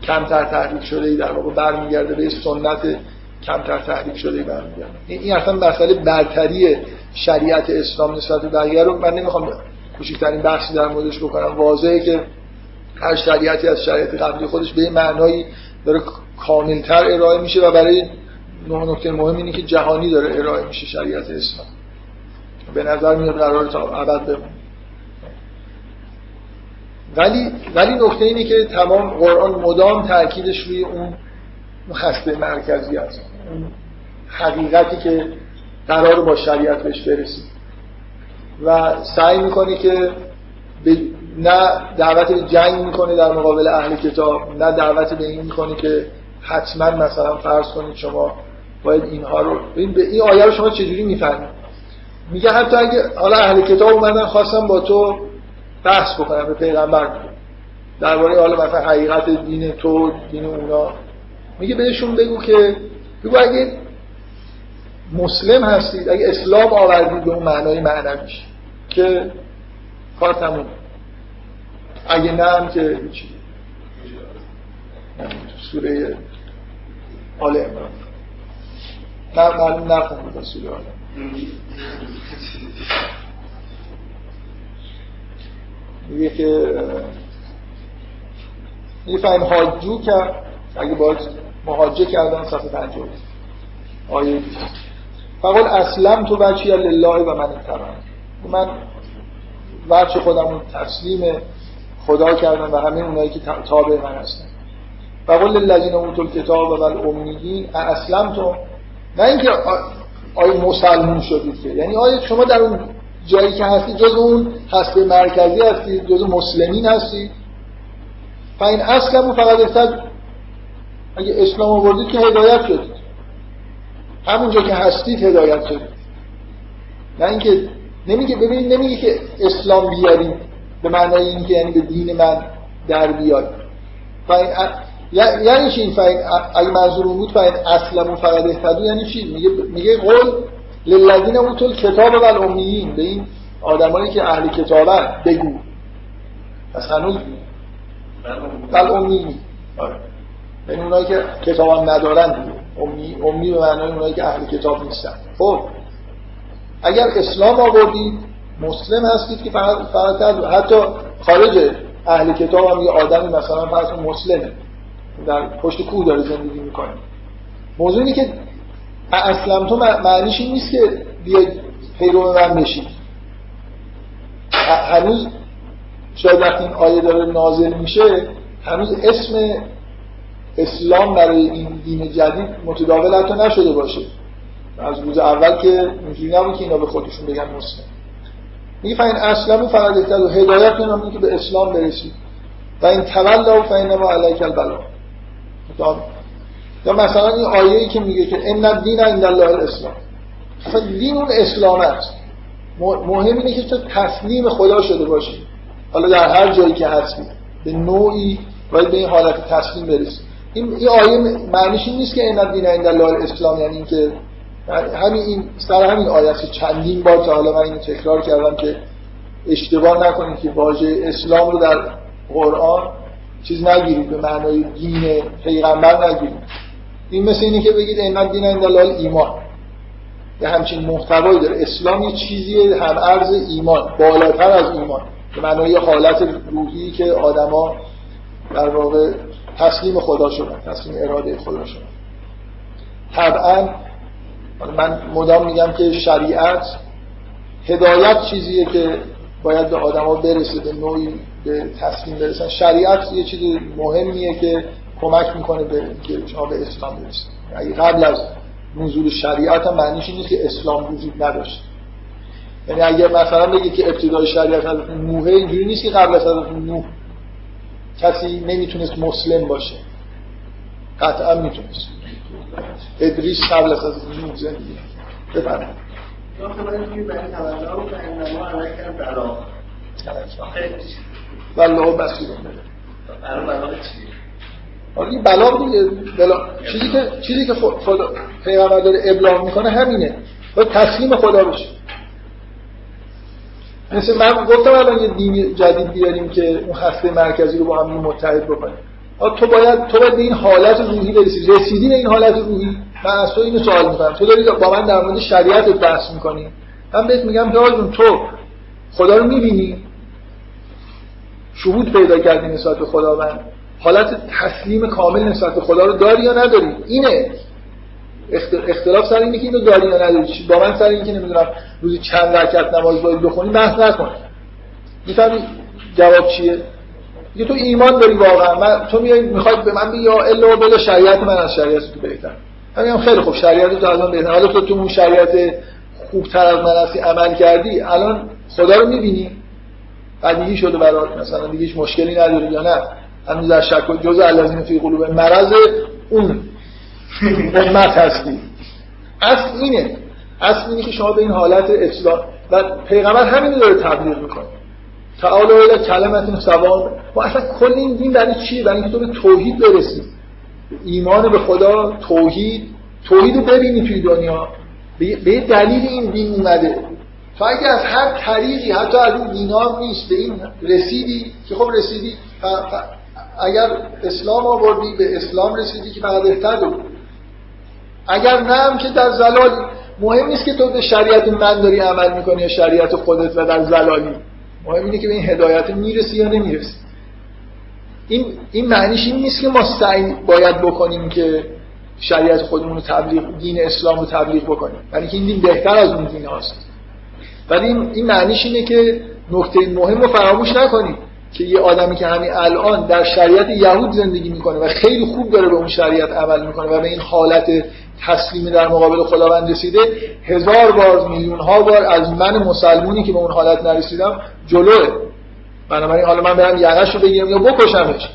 کمتر تحریف شده در واقع برمیگرده به سنت کمتر تحریف شده برمیگرده. این اصلا مسئله برتری شریعت اسلام نسبت به بقیه رو من نمی‌خوام کوچکترین بحثی در موردش بکنم. واضحه که هر شریعتی از شریعت قبلی خودش به معنایی داره کاملتر ارائه میشه و برای نکته مهم اینه که جهانی داره ارائه میشه شریعت اسلام. به نظر میاد قرار تا ابد بمونه. ولی ولی نکته اینه که تمام قرآن مدام تاکیدش روی اون خسته مرکزی است. حقیقتی که قرار با شریعت بهش برسید و سعی می‌کنه که نه دعوت به جنگ می‌کنه در مقابل اهل کتاب نه دعوت به این می‌کنه که حتما مثلا فرض کنید شما باید اینها رو این به این آیه رو شما چجوری می‌فهمید؟ میگه حتی اگه حالا اهل کتاب اومدن خواستم با تو بحث بکنم به پیغمبر درباره حالا مثلا حقیقت دین تو دین اونا. میگه بهشون بگو که بگو اگه مسلم هستید اگه اسلام آوردید به اون معنای معنویش که کار تموم. اگه نه هم که هیچی. سوره آل امران نه معلوم نخون سوره آل میگه که میگه فهم حاجو کرد اگه باید محاجه کردن صفحه پنجه آیه فقال اسلم تو بچی لله و من اتبعن من بچه خودم تسلیم خدا کردن و همه اونایی که تابع من هستن. فقال للذین اوتوا الکتاب و الامیین اسلم تو نه اینکه آیا مسلمون شدید که. یعنی آیا شما در اون جایی که هستی جز اون هسته مرکزی هستی جز مسلمین هستی؟ فاین اسلمو فقط افتد اگه اسلام آوردید که هدایت شدید. همونجا که هستید هدایت شدید. نه اینکه نمیگه ببینید نمیگه که اسلام بیارید به معنای اینکه یعنی به دین من در بیاد. یعنی چی؟ این فاین اگه منظور بود فاین اصلا فقط اهتدو یعنی چی؟ میگه میگه قول للذین اوتل کتاب و الامیین به این آدمایی که اهل کتابن بگو. پس هنوز بل امی آره. یعنی اونایی که کتاب هم ندارن. دیگه امی, امی به معنای اونایی که اهل کتاب نیستن. خب. اگر اسلام آوردید مسلم هستید که فقط فقط حتی خارج اهل کتاب هم یه آدمی مثلا فرض مسلمه. در پشت کوه داره زندگی می‌کنه. موضوع اینه که اسلام تو معنیش این نیست که بیاید پیرو من بشید هنوز شاید وقتی این آیه داره نازل میشه هنوز اسم اسلام برای این دین جدید متداول حتی نشده باشه. از روز اول که اینجوری نبود که اینا به خودشون بگن مسلم. میگه فاین اسلام فقط و هدایت کنم که به اسلام برسید. و این تولا و فاین ما علیک البلا یا مثلا این آیه ای که میگه که ان دین عند الله الاسلام دین اون اسلام است. مهم اینه که تو تسلیم خدا شده باشی. حالا در هر جایی که هستی به نوعی باید به این حالت تسلیم برسی. این, این آیه معنیش نیست که ان دین عند الله الاسلام یعنی اینکه همین این سر همین آیه چندین بار تا حالا من اینو تکرار کردم که اشتباه نکنید که واژه اسلام رو در قرآن چیز نگیرید به معنای دین پیغمبر نگیرید این مثل اینه که بگید این دین این دلال ایمان. یه همچین محتوایی داره. اسلام یه چیزی هم ارز ایمان بالاتر از ایمان. به معنای حالت روحی که آدما در واقع تسلیم خدا شدن تسلیم اراده خدا شدن. طبعا من مدام میگم که شریعت هدایت چیزیه که باید به آدما برسه به نوعی به تسلیم برسن. شریعت یه چیز مهمیه که کمک می‌کنه به که شما به اسلام برسید اگه قبل از نزول شریعت هم معنیش نیست که اسلام وجود نداشت. یعنی اگر مثلا بگه که ابتدای شریعت حضرت نوحه اینجوری نیست که قبل از حضرت نوح کسی نمی‌تونست مسلم باشه. قطعا می‌تونست. ادریس قبل از حضرت نوح زندگی بفرمایید. والله بسیر آره این بلاغ دیگه بلا... چیزی که چیزی که خدا پیغمبر داره ابلاغ می‌کنه همینه. باید تسلیم خدا بشه. مثل من گفتم الان یه دین جدید بیاریم که اون هسته مرکزی رو با هم متحد بکنیم. تو باید تو باید به این حالت روحی برسی. رسیدی به این حالت روحی؟ من از تو اینو سوال می‌کنم. تو داری با من در مورد شریعت بحث می‌کنی. من بهت میگم که تو خدا رو می‌بینی؟ شهود پیدا کردی نسبت به خداوند؟ حالت تسلیم کامل نسبت به خدا رو داری یا نداری؟ اینه. اختلاف سر اینه که اینو داری یا نداری. با من سر اینه که نمی‌دونم روزی چند رکعت نماز باید بخونی بحث نکن. می‌فهمی جواب چیه؟ یه تو ایمان داری واقعا. من تو میای می‌خوای به من بگی یا الا بلا شریعت من از شریعت تو بهتر. همین خیلی خوب شریعت تو از من بهتر. حالا تو تو اون شریعت خوبتر از من عمل کردی الان خدا رو می‌بینی؟ بدیهی شده برات مثلا دیگه هیچ مشکلی نداری یا نه. هنوز در شک و جز الذین فی قلوب مرض اون امت هستی. اصل اینه. اصل اینه که شما به این حالت اصلاح و پیغمبر همین داره تبلیغ می‌کنه. تعالی الى کلمت سواب و اصلا کل این دین برای چیه؟ برای اینکه تو به توحید برسی. ایمان به خدا توحید. توحید رو ببینی توی دنیا. به دلیل این دین اومده. تو اگه از هر طریقی حتی از این دینام نیست به این رسیدی که خب رسیدی اگر اسلام آوردی به اسلام رسیدی که فقط بود. اگر نه هم که در زلال مهم نیست که تو به شریعت من داری عمل می‌کنی یا شریعت خودت و در زلالی. مهم اینه که به این هدایت می‌رسی یا نمی‌رسی. این این معنیش این نیست که ما سعی باید بکنیم که شریعت خودمون رو تبلیغ دین اسلام رو تبلیغ بکنیم. یعنی که این دین بهتر از اون دین هاست. ولی این, این معنیش اینه که نکته مهم رو فراموش نکنیم که یه آدمی که همین الان در شریعت یهود زندگی می‌کنه و خیلی خوب داره به اون شریعت عمل می‌کنه و به این حالت تسلیمی در مقابل خداوند رسیده هزار بار میلیون ها بار از من مسلمونی که به اون حالت نرسیدم جلوه. بنابراین حالا من برم یقش رو بگیرم یا بکشمش.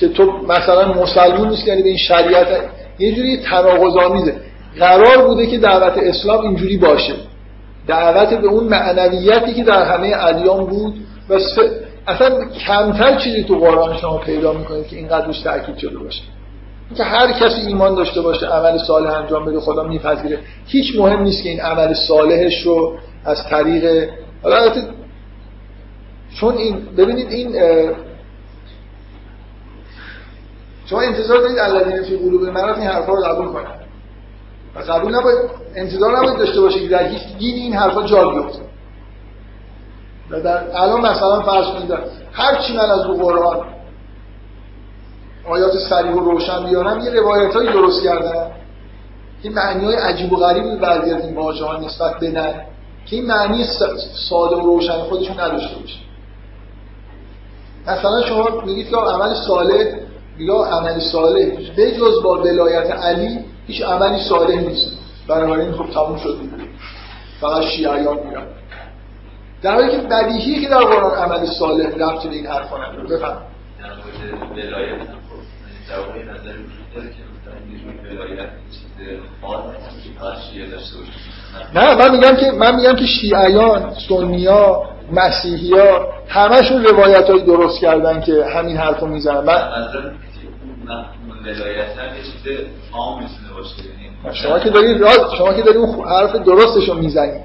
که تو مثلا مسلمون نیست یعنی به این شریعت یه جوری تناقض آمیزه قرار بوده که دعوت اسلام اینجوری باشه. دعوت به اون معنویتی که در همه ادیان بود و اصلا کمتر چیزی تو قرآن شما پیدا می‌کنید که اینقدر روش تاکید شده باشه. که هر کسی ایمان داشته باشه عمل صالح انجام بده خدا میپذیره. هیچ مهم نیست که این عمل صالحش رو از طریق البته چون این ببینید این شما انتظار دارید الذین فی قلوب مرض این حرفا رو قبول کنن. قبول نباید. انتظار نباید داشته باشید که در هیچ دینی این حرفا جا بیفته. و در الان مثلا فرض کنید هر چی من از قرآن آیات سریع و روشن بیارم یه روایت هایی درست کردم که معنی های عجیب و غریبی بعضی از این واژه نسبت بدن که این معنی ساده و روشن خودشون نداشته باشه مثلا شما میگید که عمل صالح یا عمل صالح. جز با ولایت علی هیچ عملی صالح نیست. بنابراین خب تموم شد. فقط شیعیان میرن. در حالی که بدیهی که در قرآن عمل صالح رفت به این حرفا نداره. بفهم نه من میگم که من میگم که شیعیان سنیا مسیحیا همشون روایت های درست کردن که همین حرفو می‌زنن. من شما که دارید شما که دارید اون حرف درستشو می‌زنید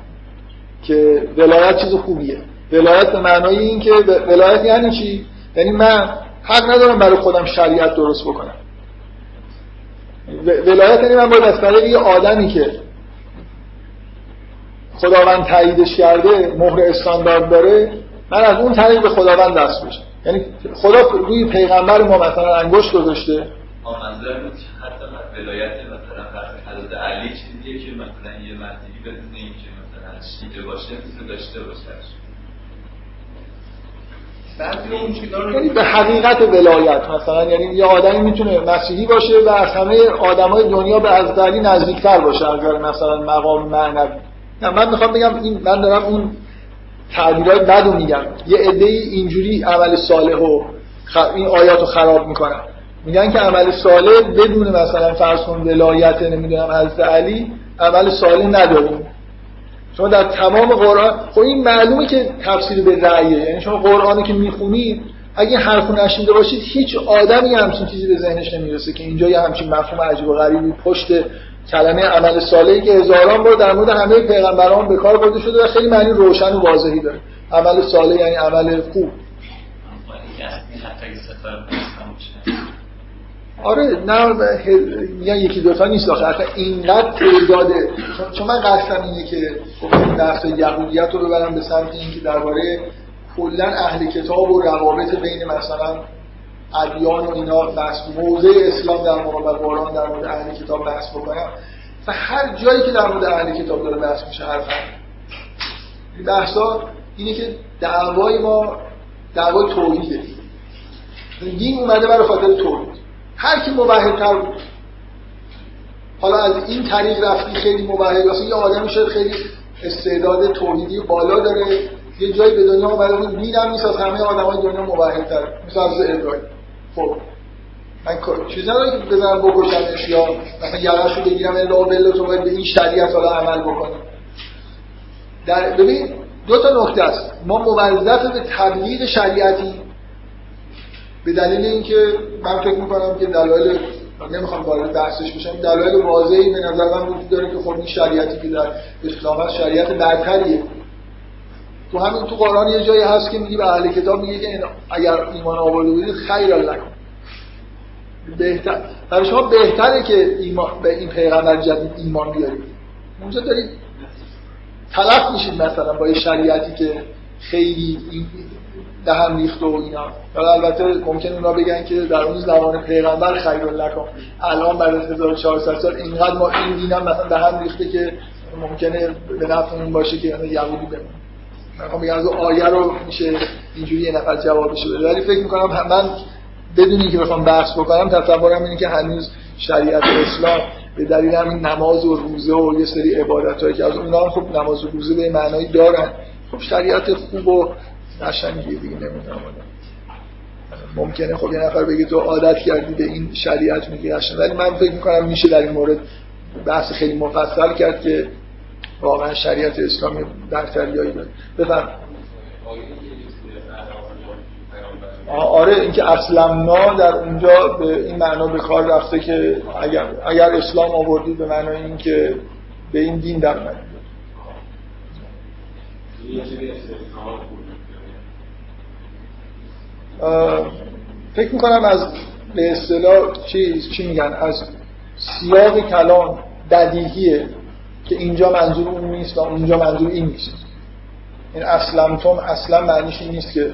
که ولایت چیز خوبیه. ولایت به معنای این که ولایت یعنی چی؟ یعنی من حق ندارم برای خودم شریعت درست بکنم. ولایت یعنی من باید از طریق یه آدمی که خداوند تاییدش کرده مهر استاندارد داره من از اون طریق به خداوند دست بشم. یعنی خدا روی پیغمبر ما مثلا انگشت گذاشته منظر بود حتی ولایت مثلا حضرت علی چیزیه که مثلا یه مسیحی بدون اینکه مثلا شیعه باشه می‌تونه داشته باشه. یعنی به حقیقت ولایت مثلا یعنی یه آدمی می‌تونه مسیحی باشه و از همه آدمای دنیا به از علی نزدیکتر باشه از مثلا مقام معنوی نه من می‌خوام بگم این من دارم اون تعبیرهای بدو میگم. یه عده اینجوری عمل صالح و این آیات رو خراب می‌کنن میگن که عمل صالح بدون مثلا فرض کن ولایت نمی‌دونم از علی عمل صالح نداریم. شما در تمام قرآن خب این معلومه که تفسیر به رأیه. یعنی شما قرآنی که می‌خونید اگه حرفو نشینده باشید هیچ آدمی همچین چیزی به ذهنش نمی‌رسه که اینجا یه همچین مفهوم عجیب و غریبی پشت کلمه عمل صالحی که هزاران بار در مورد همه پیغمبران به کار برده شده و خیلی معنی روشن و واضحی داره. عمل صالح یعنی عمل خوب. آره نه میگن یکی دوتا نیست آخه. اصلا اینقدر تعداده. چون من قصدم اینه که خب بحث یهودیت رو ببرم به سمت اینکه درباره کلا اهل کتاب و روابط بین مثلا ادیان و اینا بحث موضع اسلام در مقابل قرآن در مورد اهل کتاب بحث بکنم. و هر جایی که در مورد اهل کتاب داره بحث میشه حرف این بحثا اینه که دعوای ما دعوای توحیده. دین اومده برای خاطر توحید. هر کی موحدتر بود. حالا از این طریق رفتی خیلی واسه یه آدمی شاید خیلی استعداد توحیدی بالا داره. یه جایی به دنیا اومده بود دیدم نیست از همه آدمای دنیا موحدتر مثل از ابراهیم. خب. من چیز نداره که بزنم بکشمش یا مثلا یقش رو بگیرم راه بلو تو باید به این شریعت حالا عمل بکنیم در ببین دو تا نکته است. ما موظف به تبلیغ شریعتی به دلیل اینکه من فکر می‌کنم که دلایل نمی‌خوام وارد بحثش بشم دلایل واضحی به نظر من وجود داره که خب این شریعتی که در هست شریعت برتریه. تو همین تو قرآن یه جایی هست که میگی به اهل کتاب میگه که اگر ایمان آورده بودید خیر لکن بهتر برای شما بهتره که ایمان به این پیغمبر جدید ایمان بیارید. اونجا دارید تلف میشید مثلا با یه شریعتی که خیلی به هم ریخت و اینا. حالا البته ممکن اونا بگن که در اون زمان پیغمبر خیر لکم الان بعد از 1400 سال اینقدر ما این دین هم مثلا به هم ریخته که ممکنه به نفعمون باشه که یهودی بمونه. من میگم از آیه رو میشه اینجوری یه نفر جوابش بده ولی فکر می‌کنم من بدون اینکه بخوام بحث بکنم تصورم اینه که هنوز شریعت اسلام به دلیل همین نماز و روزه و یه سری عبادت که از اونا خب نماز و روزه به معنایی دارن. خب شریعت خوب و قشنگی دیگه نمی‌دونم ممکنه خب یه نفر بگه تو عادت کردی به این شریعت میگی ولی من فکر می‌کنم میشه در این مورد بحث خیلی مفصل کرد که واقعا شریعت اسلامی برتریایی داره. بفهم آره اینکه اسلمنا در اونجا به این معنا به کار رفته که اگر, اگر اسلام آوردید به معنای اینکه به این دین در فکر می‌کنم از به اصطلاح چیز چی میگن؟ از سیاق کلام بدیهیه که اینجا منظور اون نیست و اونجا منظور این نیست. این اسلمتم اصلا معنیش این نیست که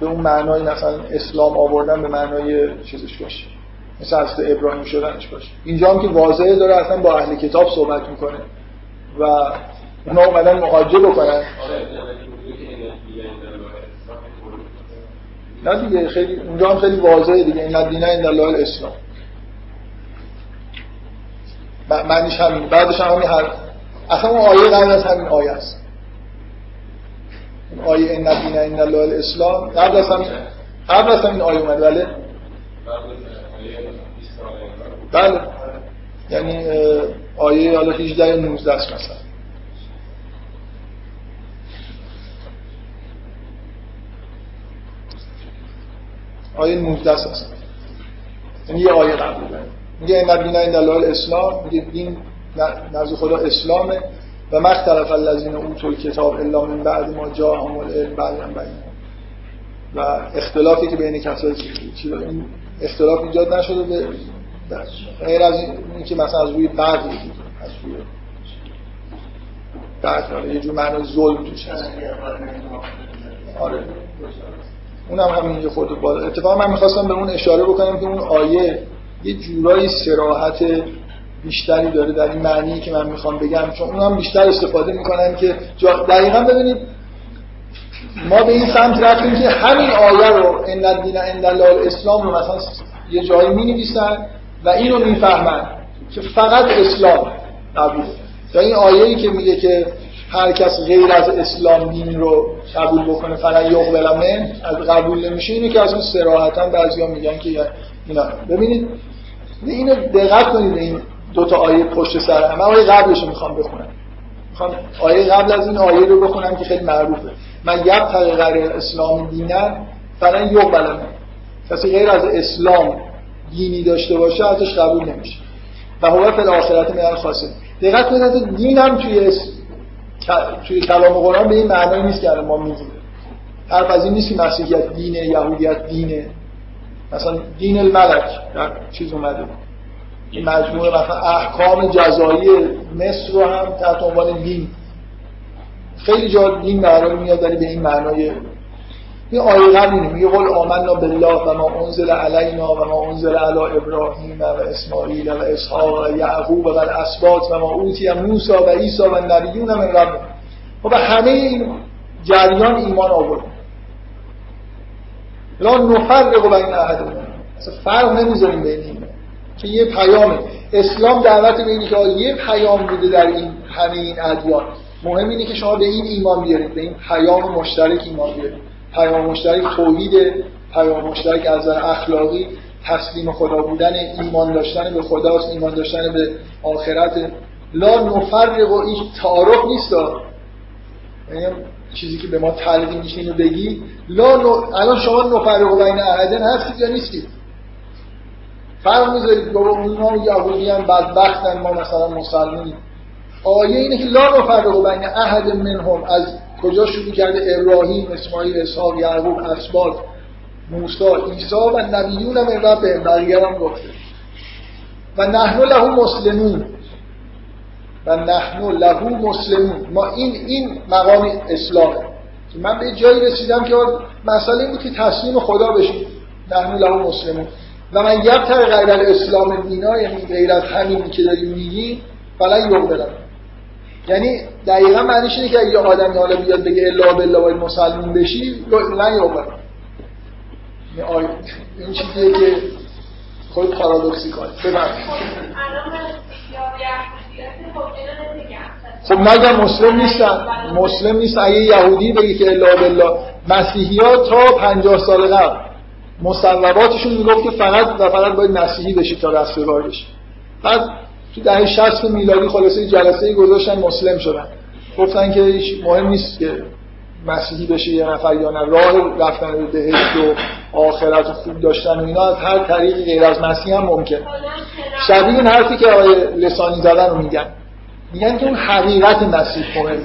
به اون معنای مثلا اسلام آوردن به معنای چیزش باشه. مثل از ابراهیم شدنش باشه. اینجا هم که واضحه داره اصلا با اهل کتاب صحبت می‌کنه و اونا اومدن مهاجه بکنن. نه دیگه خیلی اونجا هم خیلی واضحه دیگه. این دینه این دلال الاسلام معنیش همین. بعدش هم همین هر اصلا اون آیه قبل از همین آیه است. این آیه این دینه این دلال الاسلام قبل از همین قبل از همین آیه اومد بله؟ بله. یعنی آیه حالا 18 یا 19 است مثلا. آیه 19 است. یعنی یه آیه قبل میگه این نبینا این دلال اسلام میگه دین نزد خدا اسلامه و مختلف الذین اوتوا کتاب الا من بعد ما جاءهم العلم بعدم بین. و اختلافی که بین کسایی که این اختلاف ایجاد نشده به غیر از این که مثلا از روی بعد از روی بعد یه جور معنی ظلم توش هست. آره. اونم همین یه خورده بالا. اتفاقا من می‌خواستم به اون اشاره بکنم که اون آیه یه جورایی سراحت بیشتری داره در این معنی که من می‌خوام بگم چون اونم بیشتر استفاده می‌کنن که دقیقا ببینید ما به این سمت رفتیم که همین آیه رو ان الدین اسلام رو مثلا یه جایی می نویسن و اینو می‌فهمن که فقط اسلام قبول یا این آیه‌ای که میگه که هر کس غیر از اسلام دین رو قبول بکنه فقط یقبل من از قبول نمیشه. اینه که اصلا صراحتا بعضیا میگن که اینا. ببینید اینو دقت کنید این دو تا آیه پشت سر هم. آیه قبلش رو می‌خوام بخونم. می‌خوام آیه قبل از این آیه رو بخونم که خیلی معروفه. من یب غیر اسلام دینن فقط یقبل من کسی غیر از اسلام دینی داشته باشه ازش قبول نمیشه. و هو فی آخرت خاصه دقت کنید دین هم توی توی کلام قرآن به این معنی نیست که ما میگیم. حرف از این نیست که مسیحیت دینه یهودیت دینه. مثلا دین الملک در چیز اومده. این مجموعه مثلا احکام جزایی مصر رو هم تحت عنوان دین خیلی جا دین به میاد ولی به این معنای این آیه قبل اینه میگه قول آمنا بالله و ما انزل علینا و ما انزل علی ابراهیم و اسماعیل و اسحاق و یعقوب و الاسباط و ما اوتی موسی و عیسی و نبیون من رب و به همه این جریان ایمان آورد. لا نفرق بین احد اصلا فرق نمی‌ذاریم بین این که یه پیامه. اسلام دعوت به اینه که یه پیام بوده در این همه این ادیان. مهم اینه که شما به این ایمان بیارید به این پیام مشترک ایمان بیارید. پیام مشترک توحید پیام مشترک از اخلاقی تسلیم خدا بودن ایمان داشتن به خداست ایمان داشتن به آخرت. لا نفرق و این تعارف نیست. یعنی چیزی که به ما تلقی میشه اینو بگی. لا ن... الان شما نفرق بین احدن هستید یا نیستید؟ فرق می‌ذارید. بابا اونا یهودی هم بدبختن ما مثلا مسلمونیم. آیه اینه که لا نفرق بین احد منهم. از کجا شروع کرده؟ ابراهیم اسماعیل اسحاق یعقوب اسباط موسی عیسی و نبیون من رب بقیه هم گفته. و نحن له مسلمون. و نحن له مسلمون. ما این این مقام اسلامه. من به جایی رسیدم که مسئله این بود که تسلیم خدا بشیم. نحن له مسلمون. و من یبتر غیر الاسلام دینا یعنی غیر از همین که داریم میگیم فلا یقبلم یعنی دقیقا معنیش اینه که اگه آدمی حالا بیاد بگه الا بالله باید مسلمون بشی نه یوبر این چیزیه که خود پارادوکسی کنه ببرد خب نگم مسلم نیستن مسلم نیست. اگه یهودی بگه که الا بالله مسیحی ها تا پنجاه سال قبل مصوباتشون می‌گفت که فقط و فقط باید مسیحی بشید تا رستگار بشید بعد تو دهه 60 میلادی خلاصه جلسه گذاشتن مسلم شدن. گفتن که هیچ مهم نیست که مسیحی بشه یه نفر یا نه. راه رفتن به بهشت و آخرت و خوب داشتن و اینا از هر طریقی غیر از مسیح هم ممکن. شبیه این حرفی که آقای لسانی زدن رو میگن. میگن که اون حقیقت مسیح مهمه.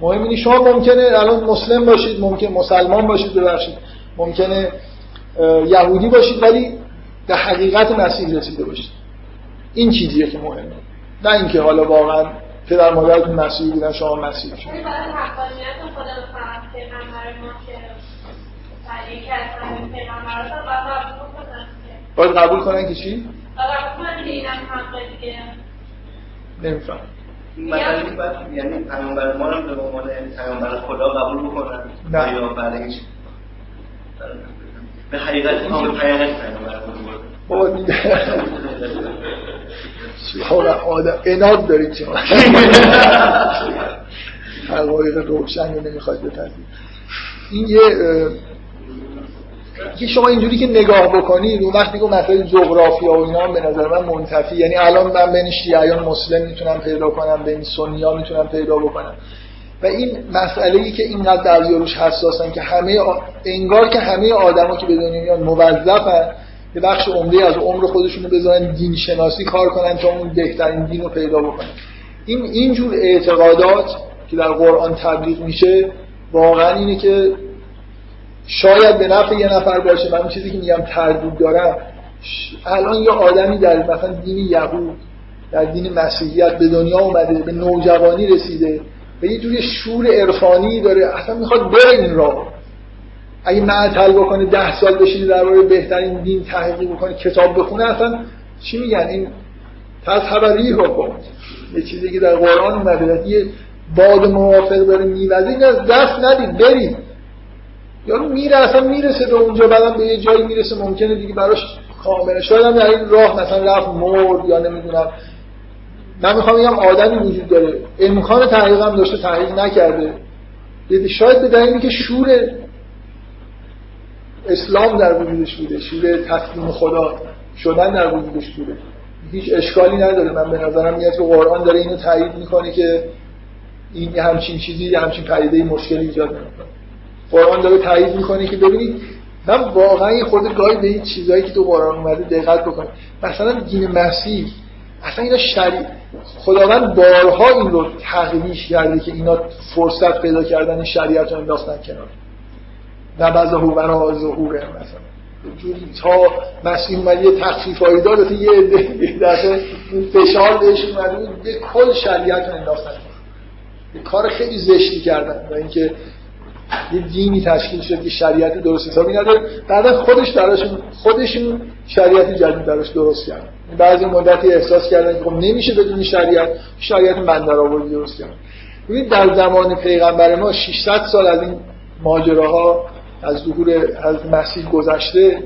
مهم اینه شما ممکنه الان مسلم باشید ممکن مسلمان باشید ببخشید. ممکنه یهودی باشید ولی به حقیقت مسیح رسیده باشید. این چیزیه که مهمه. نه اینکه حالا واقعا پدر مادرتون مسیحی بودن شما مسیحی شد باید قبول کنن که چی؟ نمیفهم باید یعنی پیامبر ما رو به عنوان پیامبر خدا قبول بکنن نه. یا برای هیچ به حقیقت پیامبر حالا آدم اناد دارید شما حقایق روشن رو نمی‌خواید بپذیرید. این یه که شما اینجوری که نگاه بکنید اون وقتی که مسائل جغرافیا و اینا هم به نظر من منتفی یعنی الان من بین شیعیان مسلم می‌تونم پیدا کنم بین ها می‌تونم پیدا بکنم. و این مسئله ای که اینقدر در روش حساسن که همه آ... انگار که همه آدما که به دنیا میان موظفن یه بخش عمده از عمر خودشونو بذارن دین شناسی کار کنن تا اون بهترین دین رو پیدا بکنن. این اینجور اعتقادات که در قرآن تبلیغ میشه واقعا اینه که شاید به نفع یه نفر باشه. من اون چیزی که میگم تردید دارم الان یه آدمی در مثلا دین یهود در دین مسیحیت به دنیا اومده به نوجوانی رسیده و یه جوری شور عرفانی داره. اصلا می‌خواد بره این راه. اگه معطل بکنه ده سال بشینه درباره بهترین دین تحقیق بکنه کتاب بخونه اصلا چی میگن؟ این تذهبری حکم. یه چیزی که در قرآن اومده یه باد موافق داره میوزه از دست ندید برید یارو میره اصلا می‌رسه به اونجا بعدم به یه جایی می‌رسه ممکنه دیگه براش کاملا شاید هم در این راه مثلا رفت مرد یا نمی‌دونم. من می‌خوام بگم آدمی وجود داره. امکان تحقیق هم داشته تحقیق نکرده. شاید به دلیلی که شور اسلام در وجودش بوده شور تسلیم خدا شدن در وجودش بوده. هیچ اشکالی نداره. من به نظرم میاد که قرآن داره اینو تایید می‌کنه که این همچین چیزی همچین پدیده مشکلی ایجاد نمی‌کنه. قرآن داره تایید می‌کنه که ببینید من واقعا خود گاهی به این چیزهایی که تو قرآن اومده دقت بکنم. مثلا دین مسیح اصلا اینا شریع خداوند بارها این رو تقویش کرده که اینا فرصت پیدا کردن شریعت رو انداختن کنار. نبذه و ظهوره مثلا تا مسیح اومد یه تخفیفایی داد یه دفعه فشار بهش اومده یه کل شریعت رو انداختن. یه کار خیلی زشتی کردن و اینکه یه دینی تشکیل شد که شریعت درست حسابی نداره. بعدا خودش براشون خودشون شریعت جدید براش درست کردن. بعضی مدتی احساس کردن که خب نمیشه بدون شریعت شریعت من در آوردی درست کردن. ببین در زمان پیغمبر ما 600 سال از این ماجراها از ظهور حضرت مسیح گذشته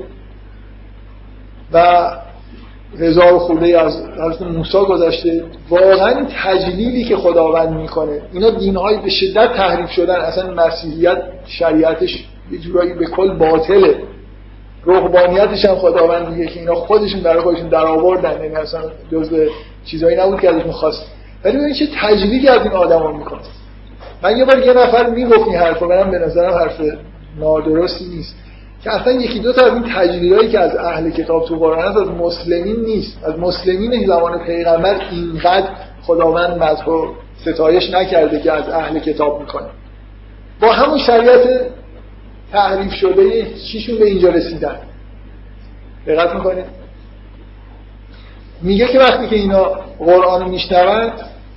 و هزار خورده از حضرت موسی گذشته واقعا تجلیلی که خداوند می‌کنه. اینا دینهای به شدت تحریف شدن. اصلا مسیحیت شریعتش یه جورایی به کل باطله. رهبانیتش هم خداوند میگه که اینا خودشون برای خودشون در آوردن. یعنی اصلا جزء چیزایی نبود که ازشون خواست. ولی ببینید چه تجلیلی از این آدما می‌کنه. من یه بار یه نفر می‌گفت این حرفو منم به نظرم حرف نادرستی نیست. که اصلا یکی دو تا از این تجلیلایی که از اهل کتاب تو قرآن از مسلمین نیست. از مسلمین زمان پیغمبر اینقدر خداوند مدح و ستایش نکرده که از اهل کتاب می‌کنه. با همون شریعت تحریف شده چیشون به اینجا رسیدن. دقت می‌کنید؟ میگه که وقتی که اینا قرآن رو میشنوند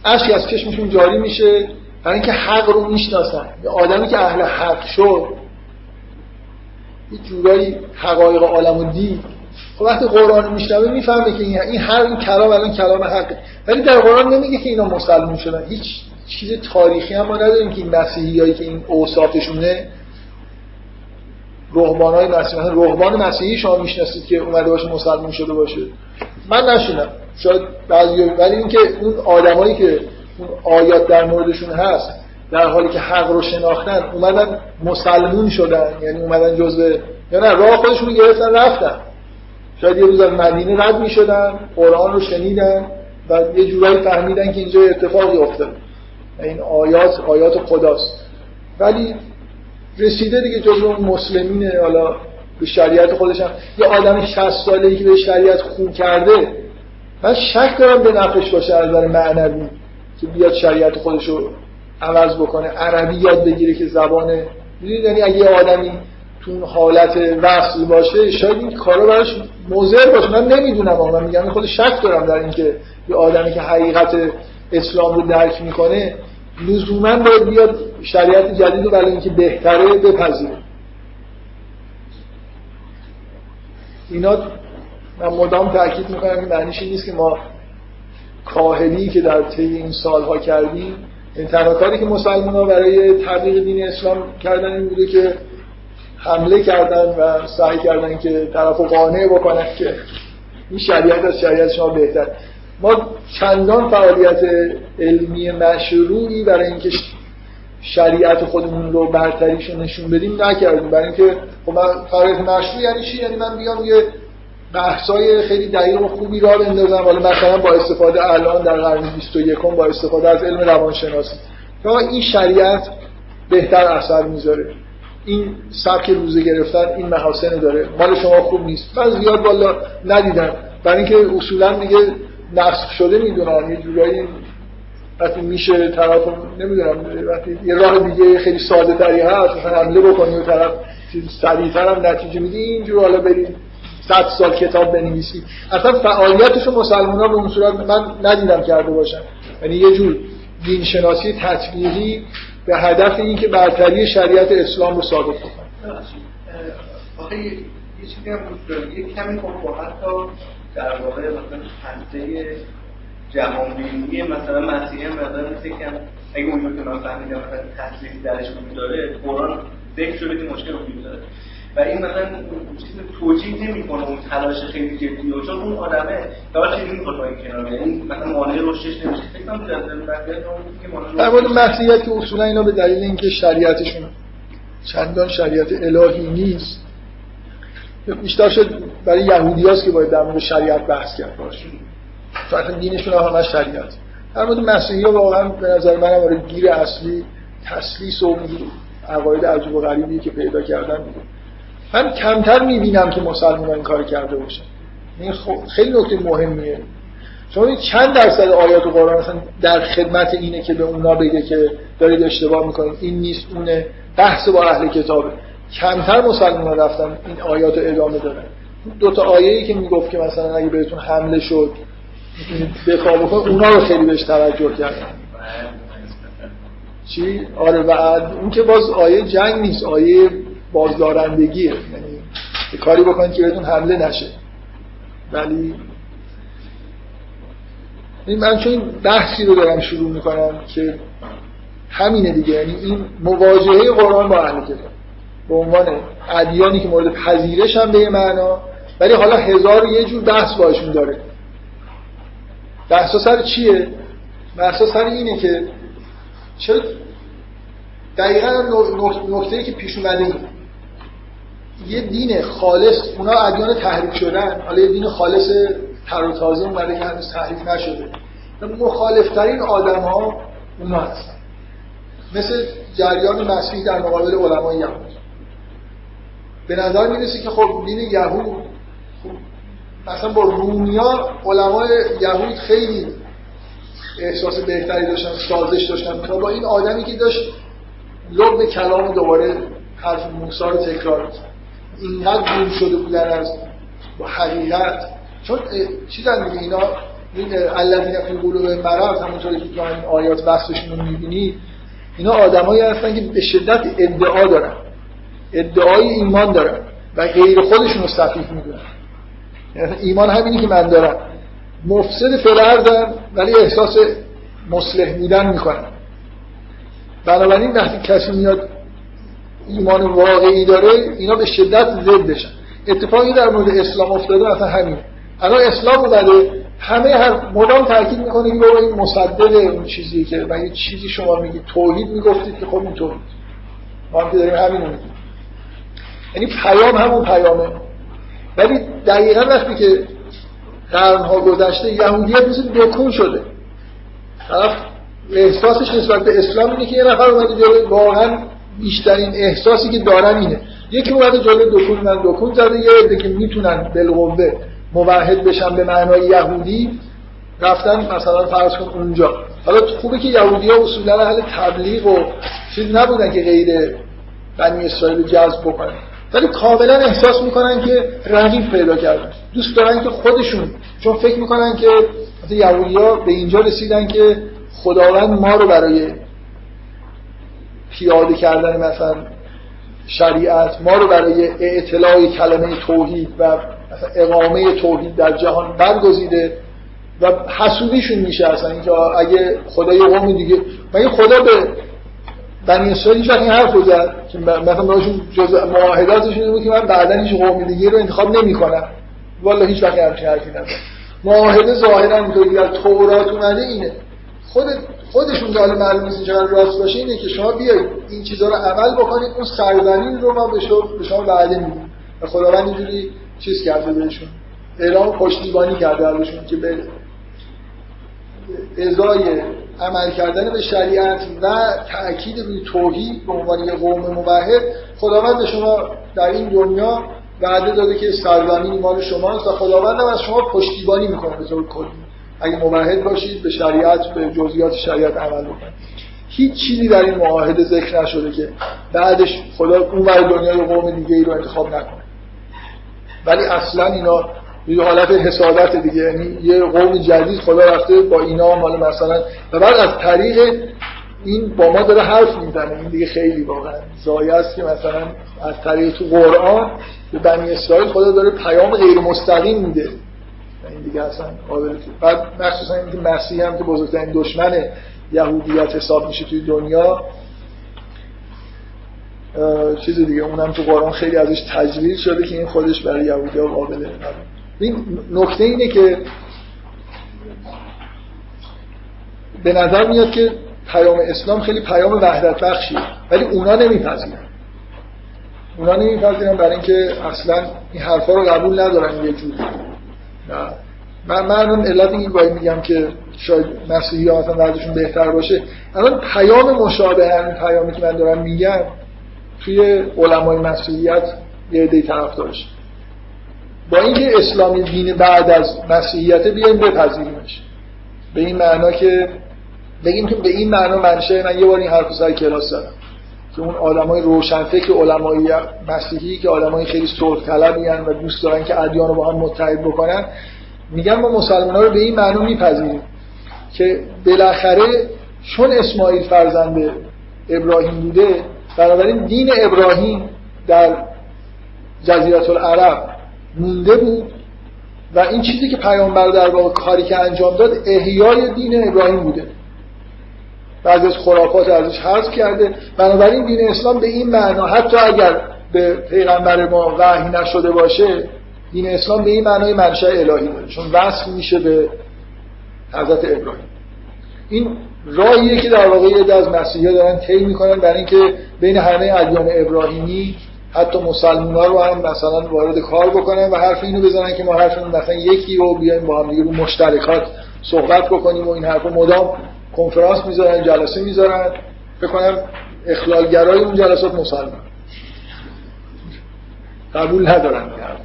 اشکی از چشمشون جاری میشه. برای اینکه حق رو می‌شناسن. آدمی که اهل حق شد یه جورایی حقایق عالم و دید خب وقتی قرآن میشنوه می‌فهمه که این هر این کلام الان کلام حقه. ولی در قرآن نمیگه که اینا مسلمون شدن. هیچ چیز تاریخی هم ما نداریم که این مسیحیایی که این اوصافشونه رهبانای مسیحی مثلا رهبان مسیحی شما می‌شناسید که اومده باشه مسلمون شده باشه. من نشونم شاید بعضی ولی اینکه اون آدمایی که اون آیات در موردشون هست در حالی که حق رو شناختن اومدن مسلمون شدن یعنی اومدن جزء یا نه راه خودشون رو گرفتن رفتن. شاید یه روز از مدینه رد می‌شدن قرآن رو شنیدن و یه جورایی فهمیدن که اینجا اتفاقی افتاد این آیات آیات خداست. ولی رسیده دیگه جزو اون مسلمینه حالا به شریعت خودش هم. یه آدم 60 ساله ای که به شریعت خون کرده من شک دارم به نفعش باشه از نظر معنوی که بیاد شریعت خودش رو عوض بکنه عربی یاد بگیره که زبان یعنی اگه آدمی تو اون حالت وصل باشه شاید این کارا براش مضر باشه. من نمی‌دونم من میگم خود شک دارم در اینکه یه آدمی که حقیقت اسلام رو درک می‌کنه لزوما باید بیاد شریعت جدید رو برای اینکه بهتره بپذیره. اینا من مدام تاکید می‌کنم این معنیش نیست که ما کاهلی که در طی این سالها کردیم این تنها کاری که مسلمان ها برای تبلیغ دین اسلام کردن این بوده که حمله کردن و سعی کردن که طرف قانع بکنن که این شریعت از شریعت شما بهتر. ما چندان فعالیت علمی مشروعی برای اینکه شریعت خودمون رو برتریش نشون بدیم نکردیم. برای اینکه خب من فعالیت مشروع یعنی چی؟ یعنی من بیام یه بحثای خیلی دقیق و خوبی را بندازم. حالا مثلا با استفاده الان در قرن 21 با استفاده از علم روانشناسی. این شریعت بهتر اثر می‌ذاره. این سبک روزه گرفتن این محاسن داره. مال شما خوب نیست. من زیاد بالا ندیدم. برای اینکه اصولا دیگه نسخ شده می‌دونم. یه جورایی وقتی میشه طرف نمی‌دونم وقتی یه راه دیگه خیلی ساده تری هست مثلا حمله بکنی و طرف سریعتر هم نتیجه میدی اینجور حالا بریم. صد سال کتاب بنویسی. اصلا فعالیتش مسلمان ها به اون صورت من ندیدم کرده باشن. یعنی یه جور دینشناسی تطبیقی به هدف این که برتری شریعت اسلام رو ثابت کنن یه چیزی هم یه کمی خب حتی در واقع مثلا بینی مثلا مسیحی هم مقدار مثل کم اگه اونجور که من فهمیدم مثلا تحصیلی درش وجود داره قرآن ذکر شده که مشکل وجود داره. و این مثلا چیز توجیه نمی‌کنه اون تلاش خیلی جدی و چون اون آدمه داره چیزی می‌خواد با این کنار یعنی مثلا مانع رشدش نمیشه. فکر کنم در مورد مسیحیت که اصولا اینا به دلیل اینکه شریعتشون چندان شریعت الهی نیست بیشتر شد برای یهودی هاست که باید در مورد شریعت بحث کرد باشه. چون دینشون هم همه شریعت. در مورد مسیحی ها واقعا به نظر من هم گیر اصلی تسلیس و عقاید عجب و غریبی که پیدا کردن بود من کمتر می‌بینم که مسلمان این کار کرده باشه. این خیلی نکته مهمیه. شما چند درصد آیات و قرآن مثلا در خدمت اینه که به اونا بگه که دارید اشتباه می‌کنید. این نیست اونه بحث با اهل کتابه کمتر مسلمان رفتن این آیات رو ادامه دادن. دو تا آیه‌ای که می‌گفت که مثلا اگه بهتون حمله شد دفاع بکن اونا رو خیلی بهش توجه کردن چی؟ آره بعد اون که باز آیه جنگ نیست. آیه بازدارندگیه یعنی کاری بکنید که بهتون حمله نشه. ولی من چون این بحثی رو دارم شروع می‌کنم که همینه دیگه. یعنی این مواجهه قرآن با اهل کتاب. به عنوان ادیانی که مورد پذیرش هم به معنا ولی حالا هزار یه جور بحث باشون داره. بحث سر چیه؟ بحث سر اینه که چرا دقیقا نکته که پیش اومده این یه دین خالص اونا ادیان تحریف شدن. حالا یه دین خالص تر و تازه اومده که هنوز تحریف نشده. مخالفترین آدم ها اونا هستن. مثل جریان مسیح در مقابل علمای یهود. به نظر می‌رسه که خب دین یهود خب مثلا با رومیا علمای یهود خیلی احساس بهتری داشتن سازش داشتن. تا با این آدمی که داشت لب کلام دوباره حرف موسا رو تکرار اینقدر دور شده بودن از حقیقت. چون چیزن دیگه اینا؟ این الذین فی قلوب مرض همونطوری که تو این آیات بحثشون رو می‌بینید اینا آدمایی هستن که به شدت ادعا دارن. ادعای ایمان دارن و غیر خودشون رو صفیح می‌دونن. یعنی ایمان همینی که من دارم. مفسد فلردن ولی احساس مصلح بودن می‌کنن بنابراین وقتی کسی میاد ایمان واقعی داره اینا به شدت ضدشن اتفاقی در مورد اسلام افتاده مثلا همین. الان اسلام اومده همه هر مدام تاکید می‌کنه که این مصدق اون چیزی که من چیزی شما میگید توحید می‌گفتید که خب این توحید. ما هم داریم همین میگیم. یعنی پیام همون پیامه. ولی دقیقا وقتی که قرنها گذشته یهودیت مثل دکون شده. طرف احساسش نسبت به اسلام اینه که یه نفر اومده واقعا بیشترین احساسی که دارم اینه. یکی اومده جلوی دکون من دکون زده یه عده که می‌تونن بالقوه موحد بشن به معنای یهودی رفتن مثلا فرض کن اونجا. حالا خوبه که یهودی ها اصولا اهل تبلیغ و چیز نبودن که غیر بنی اسرائیل جذب بکنن. ولی کاملا احساس می‌کنن که رقیب پیدا کردن. دوست دارن که خودشون چون فکر می‌کنن که یهودی ها به اینجا رسیدن که خداوند ما رو برای پیاده کردن مثلا شریعت ما رو برای اطلاع کلمه توحید و اقامه توحید در جهان برگزیده و حسودیشون میشه اصلا. اینکه اگه خدا یه قوم دیگه مگه خدا به بنی اسرائیل هیچ این حرف زد؟ که مثلا براشون جز معاهداتشون این بود که من بعدا هیچ قوم دیگه رو انتخاب نمی‌کنم. والا هیچ وقت همچین حرفی نزد. معاهده ظاهرا اینطوری در تورات اومده اینه. خود خودشون حالا معلوم نیست چقدر راست باشه اینه که شما بیاید این چیزها رو عمل بکنید اون سرزمین رو ما به شما به شما وعده میدیم. و خداوند اینجوری چیز کرده بهشون. اعلام پشتیبانی کرده ازشون که به ازای عمل کردن به شریعت و تأکید روی توحید به عنوان یه قوم موحد خداوند به شما در این دنیا وعده داده که سرزمین مال شماست و خداوند هم از شما پشتیبانی می‌کنه به طور کلی. اگه موحد باشید به شریعت به جزئیات شریعت عمل بکنید. هیچ چیزی در این معاهده ذکر نشده که بعدش خدا اون ور دنیا قوم دیگه ای رو انتخاب نکنه. ولی اصلا اینا یه حالت حسادت دیگه. یعنی یه قوم جدید خدا رفته با اینا مال مثلا و بعد از طریق این با ما داره حرف می‌زنه. این دیگه خیلی واقعا زایه است که مثلا از طریق تو قرآن به بنی اسرائیل خدا داره پیام غیر مستقیم میده. این دیگه اصلا قابل بعد مخصوصا اینکه مسیح هم که بزرگترین دشمن یهودیت حساب میشه توی دنیا چیز دیگه اونم تو قرآن خیلی ازش تجویز شده که این خودش برای یهودی ها قابل این نکته اینه که به نظر میاد که پیام اسلام خیلی پیام وحدت بخشیه ولی اونا نمیپذیرن. اونا نمیپذیرن برای اینکه اصلا این حرفا رو قبول ندارن یه جوری. من من الان علت این باید میگم که شاید مسیحی ها مثلا وضعشون بهتر باشه الان پیام مشابه همین پیامی که من دارم میگم توی علمای مسیحیت یه عده طرفدارش با اینکه اسلامی دین بعد از مسیحیت بیایم بپذیریمش. به این معنا که بگیم که به این معنا منشه من یه بار این حرف سر کلاس زدم. که اون آدمای روشنفکر علمای مسیحی که آدمای خیلی صلح طلبی و دوست دارن که ادیان رو با هم متحد بکنن میگن ما مسلمان ها رو به این معنا میپذیریم که بالاخره چون اسماعیل فرزند ابراهیم بوده بنابراین دین ابراهیم در جزیرت العرب مونده بود و این چیزی که پیامبر در واقع کاری که انجام داد احیای دین ابراهیم بوده. بعضی از خرافات ازش حذف کرده. بنابراین دین اسلام به این معنا حتی اگر به پیغمبر ما وحی نشده باشه دین اسلام به این معنای منشأ الهی داره. چون وصل میشه به حضرت ابراهیم. این راهیه که در واقع یه از مسیحا دارن طی می‌کنن برای اینکه بین همه ادیان ابراهیمی حتی مسلمان ها رو هم مثلا وارد کار بکنن و حرف اینو بزنن که ما حرفمون مثلا یکی رو بیایم با هم دیگه رو مشترکات صحبت بکنیم و این حرف مدام کنفرانس می‌ذارن جلسه می‌ذارن. بکنم اخلالگرای اون جلسات مسلمان. قبول ندارن این حرف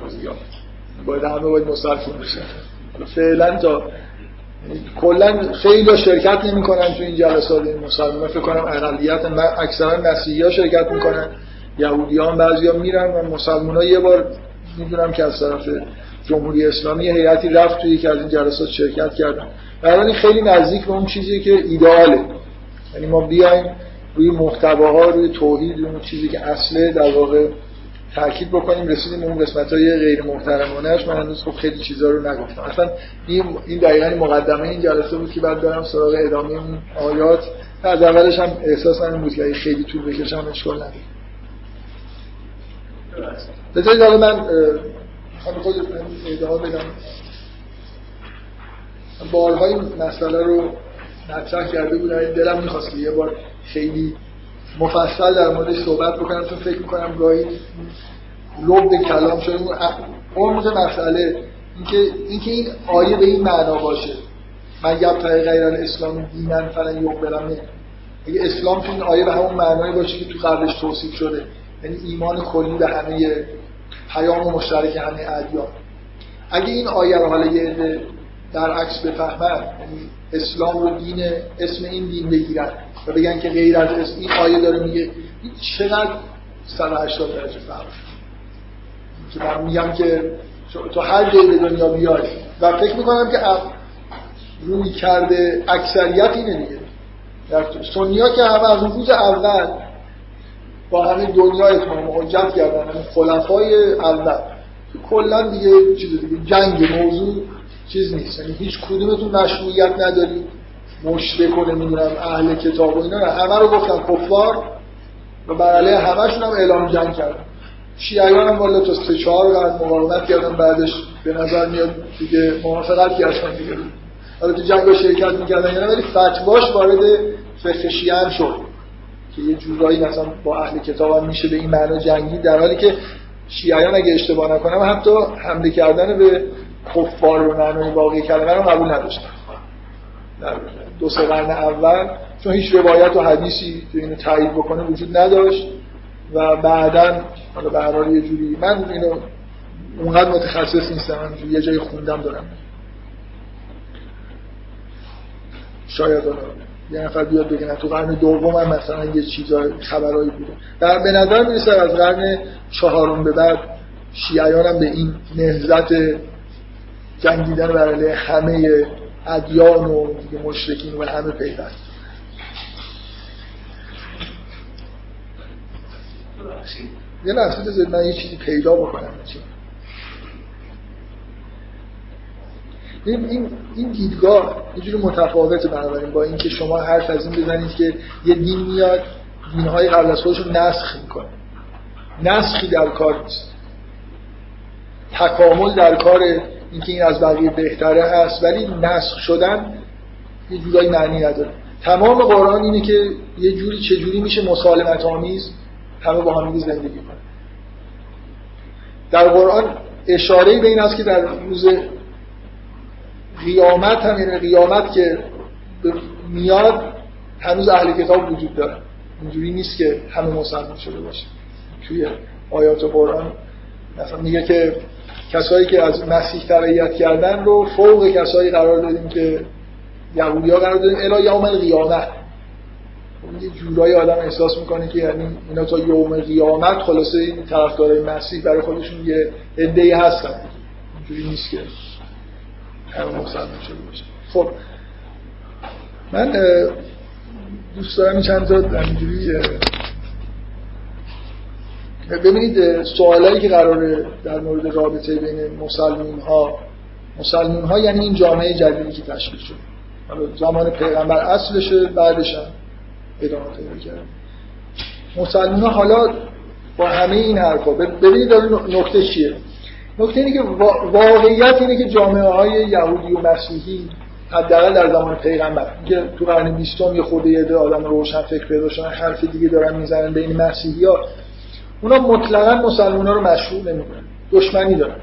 باید همه باید مسلمان بشن. فعلا تا کلا خیلی شرکت نمی‌کنن تو این جلسات این مسلمان. فکر کنم اقلیت اکثرا مسیحی ها شرکت می‌کنن. یهودیان بعضیا میرن و مسلمان ها یه بار می‌دونم که از طرف جمهوری اسلامی هیئتی رفت توی یکی از این جلسات شرکت کردن. برای خیلی نزدیک به اون چیزی که ایدئاله. یعنی ما بیایم روی محتواها روی توحید روی اون چیزی که اصله در واقع تاکید بکنیم رسیدیم به اون قسمت های غیر محترمانهش من هنوز خب خیلی چیزا رو نگفتم. اصلا این دقیقا مقدمه این جلسه بود که بعد برم سراغ ادامه اون آیات. از اولش هم احساس این بود که خیلی طول بکشم اشکال نداره. بذارید حالا من خود ادامه بدم. بارها این مسئله رو مطرح کرده بودم. دلم می‌خواست که یه بار خیلی مفصل در موردش صحبت بکنم چون فکر می‌کنم گاهی لب کلام شده. اون مسئله اینکه اینکه این آیه به این معنا باشه. من یبتغی غیر الاسلام دینن فلن یقبلن اگه اسلام تو این آیه به همون معنایی باشه که تو قبلش توصیف شده. یعنی ایمان کلی به همه پیام مشترک همه ادیان. اگه این آیه رو حالا یه در عکس بفهمن یعنی اسلام رو دین اسم این دین بگیرن و بگن که غیر از اسم این آیه داره میگه. چقدر 180 درجه فرق که من میگم که تو هر جایی به دنیا بیای و فکر می‌کنم که روی کرده اکثریت اینه دیگه. در سنیا که همه از روز اول با همین دنیا اتمام حجت کردن همین خلفای اول. کلا دیگه چیز دیگه جنگ موضوع چیز نیست. یعنی هیچ کدومتون مشروعیت نداری. مشرک نمی‌دونم اهل کتاب و اینا همه رو گفتن کفار. و بر علیه همشون هم اعلام جنگ کردن. شیعیان هم والا تا سه چهار قرن مقاومت کردن. بعدش به نظر میاد دیگه موافقت کردن دیگه. حالا تو جنگ شرکت می‌کردن یعنی ولی فتواش وارد فقه شیعه هم شد. که یه جورایی مثلا با اهل کتاب هم میشه به این معنا جنگی. در حالی که شیعیان اگه اشتباه نکنم حتی حمله کردن به کفار به معنای واقعی کلمه رو قبول نداشتن در دو سه قرن اول چون هیچ روایت و حدیثی تو اینو تایید بکنه وجود نداشت و بعدا حالا به هر یه جوری من اینو اونقدر متخصص نیستم یه جای خوندم دارم. شاید حالا یه نفر بیاد بگه تو قرن دوم هم مثلا یه چیزای خبرایی بوده در به نظر می‌رسه از قرن چهارم به بعد شیعیان هم به این نهزت جنگیدن برای همه ادیان و مشرکین و همه پیوست یه لحظه بذارید من یه چیزی پیدا بکنم این این دیدگاه یه جور متفاوته بنابراین با اینکه شما حرف از این بزنید که یه دین میاد دینهای قبل از خودشون نسخ می‌کنه. نسخی در کار نیست. تکامل در کار اینکه این از بقیه بهتره هست ولی نسخ شدن یه جورایی معنی نداره. تمام قرآن اینه که یه جوری چه جوری میشه مسالمت آمیز همه با هم زندگی کنن. در قرآن اشاره به این است که در روز قیامت هم یعنی قیامت که میاد هنوز اهل کتاب وجود داره. اینجوری نیست که همه مسلمان شده باشه. توی آیات قرآن مثلا میگه که کسایی که از مسیح تبعیت کردن رو فوق کسایی قرار دادیم که یهودی ها قرار دادیم الا یوم القیامت. یه جورایی آدم احساس می‌کنه که یعنی اینا تا یوم قیامت خلاصه این طرفدارای مسیح برای خودشون یه عده‌ای هستن. اینجوری نیست که خب من دوست دارم این چند تا اینجوری ببینید سوالایی که قراره در مورد رابطه بین مسلمون ها مسلمون ها یعنی این جامعه جدیدی که تشکیل شد. زمان پیغمبر اصلشه بعدش هم ادامه پیدا کرد مسلمون ها حالا با همه این حرفا ببینید داره نکته چیه؟ نکته اینه که واقعیت اینه که جامعه های یهودی و مسیحی حداقل در زمان پیغمبر که تو قرن بیستم یه خورده یه آدم روشن فکر پیدا شدن حرف دیگه دارن می‌زنن بین مسیحی ها اونا مطلقا مسلمان رو مشروع نمی‌کنن. دشمنی دارن.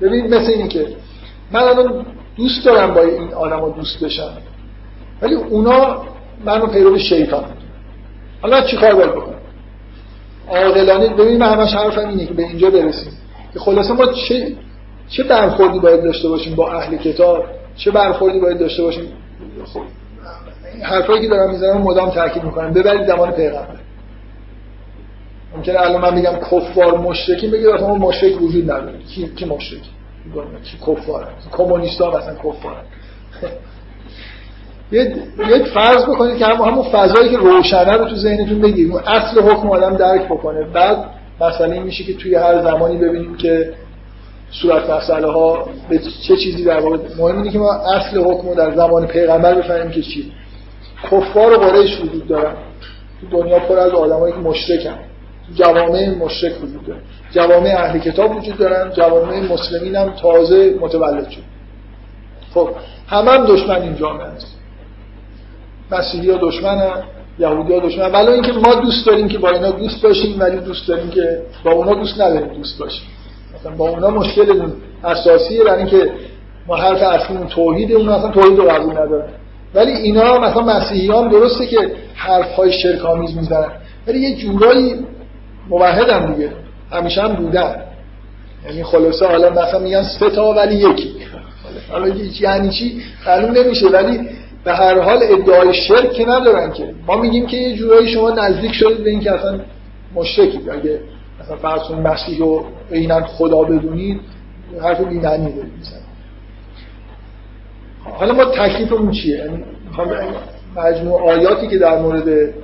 ببینید مثل اینه که من الان دوست دارم با این آدم ها دوست بشم. ولی اونا منو پیرو شیطان حالا چی کار باید بکنم؟ عاقلانه ببینید من همش حرفم اینه که به اینجا برسیم. که خلاصه ما چه چه برخوردی باید داشته باشیم با اهل کتاب؟ چه برخوردی باید داشته باشیم؟ خب حرفایی که دارم می‌زنم مدام تاکید می‌کنم. ببرید زمان پیغمبر. ممکنه الان من میگم کفار مشرکین بگید اصلا مشرک وجود نداره. کی کی مشرک؟ کی؟ کفار کمونیست ها مثلا کفار یه فرض بکنید که همون فضایی که روشنه رو تو ذهنتون بگیریم اصل حکم آدم درک بکنه. بعد مسئله این میشه که توی هر زمانی ببینیم که صورت مسئله ها به چه چیزی در واقع مهم اینه که ما اصل حکم رو در زمان پیغمبر بفهمیم که چی. کفار و قریش وجود دارن. تو دنیا پر از آدمایی که مشرکن. جوامع مشرک وجود دارن جوامع اهل کتاب وجود دارن جوامع مسلمین هم تازه متولد شد خب همه هم دشمن این جامعه هست. مسیحی ها دشمن هم یهودی ها دشمن ولی اینکه ما دوست داریم که با اینا دوست باشیم ولی دوست داریم که با اونا دوست نداریم دوست باشیم. مثلا با اونا مشکلمون اساسیه برای اینکه ما حرف اصلیمون توحید اون اصلا توحید رو قبول ندارن. ولی اینا مثلا مسیحیان درسته که حرف های شرک آمیز می‌زنن. ولی یه جورایی موحد هم دیگه. همیشه هم بودن. یعنی خلاصه حالا مثلا میگن سه تا ولی یکی. حالا یعنی چی؟ معلوم نمیشه. ولی به هر حال ادعای شرک که ندارن که. ما میگیم که یه جورایی شما نزدیک شدید به اینکه اصلا مشرکید. اگه مثلا فرض مسیح رو عینا خدا بدونید حرف بی‌معنی دارید حالا ما تکلیفمون چیه؟ یعنی مجموع آیاتی که در مورد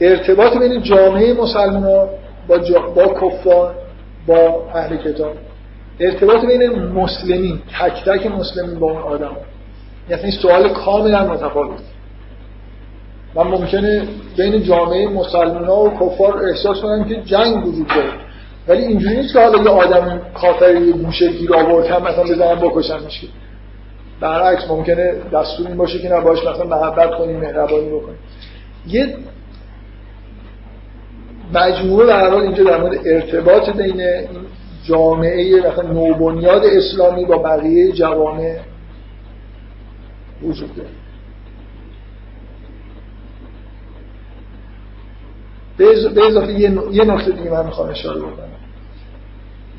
ارتباط بین جامعه مسلمان با, با کفار با اهل کتاب. ارتباط بین مسلمین تک تک مسلمین با اون آدم. یعنی سوال کاملا متفاوت. من ممکنه بین جامعه مسلمان و کفار احساس کنم که جنگ وجود داره. ولی اینجوری نیست که حالا یه آدم کافر یه گوشه گیر آورد هم مثلا بزنن بکشنش برعکس ممکنه دستور این باشه که نباش مثلا محبت کنیم مهربانی بکنیم. یه مجموعه در حال اینجا در مورد ارتباط بین جامعه مثلا نوبنیاد اسلامی با بقیه جوامع وجود داره. به اضافه یه نکته دیگه من می‌خوام اشاره بکنم.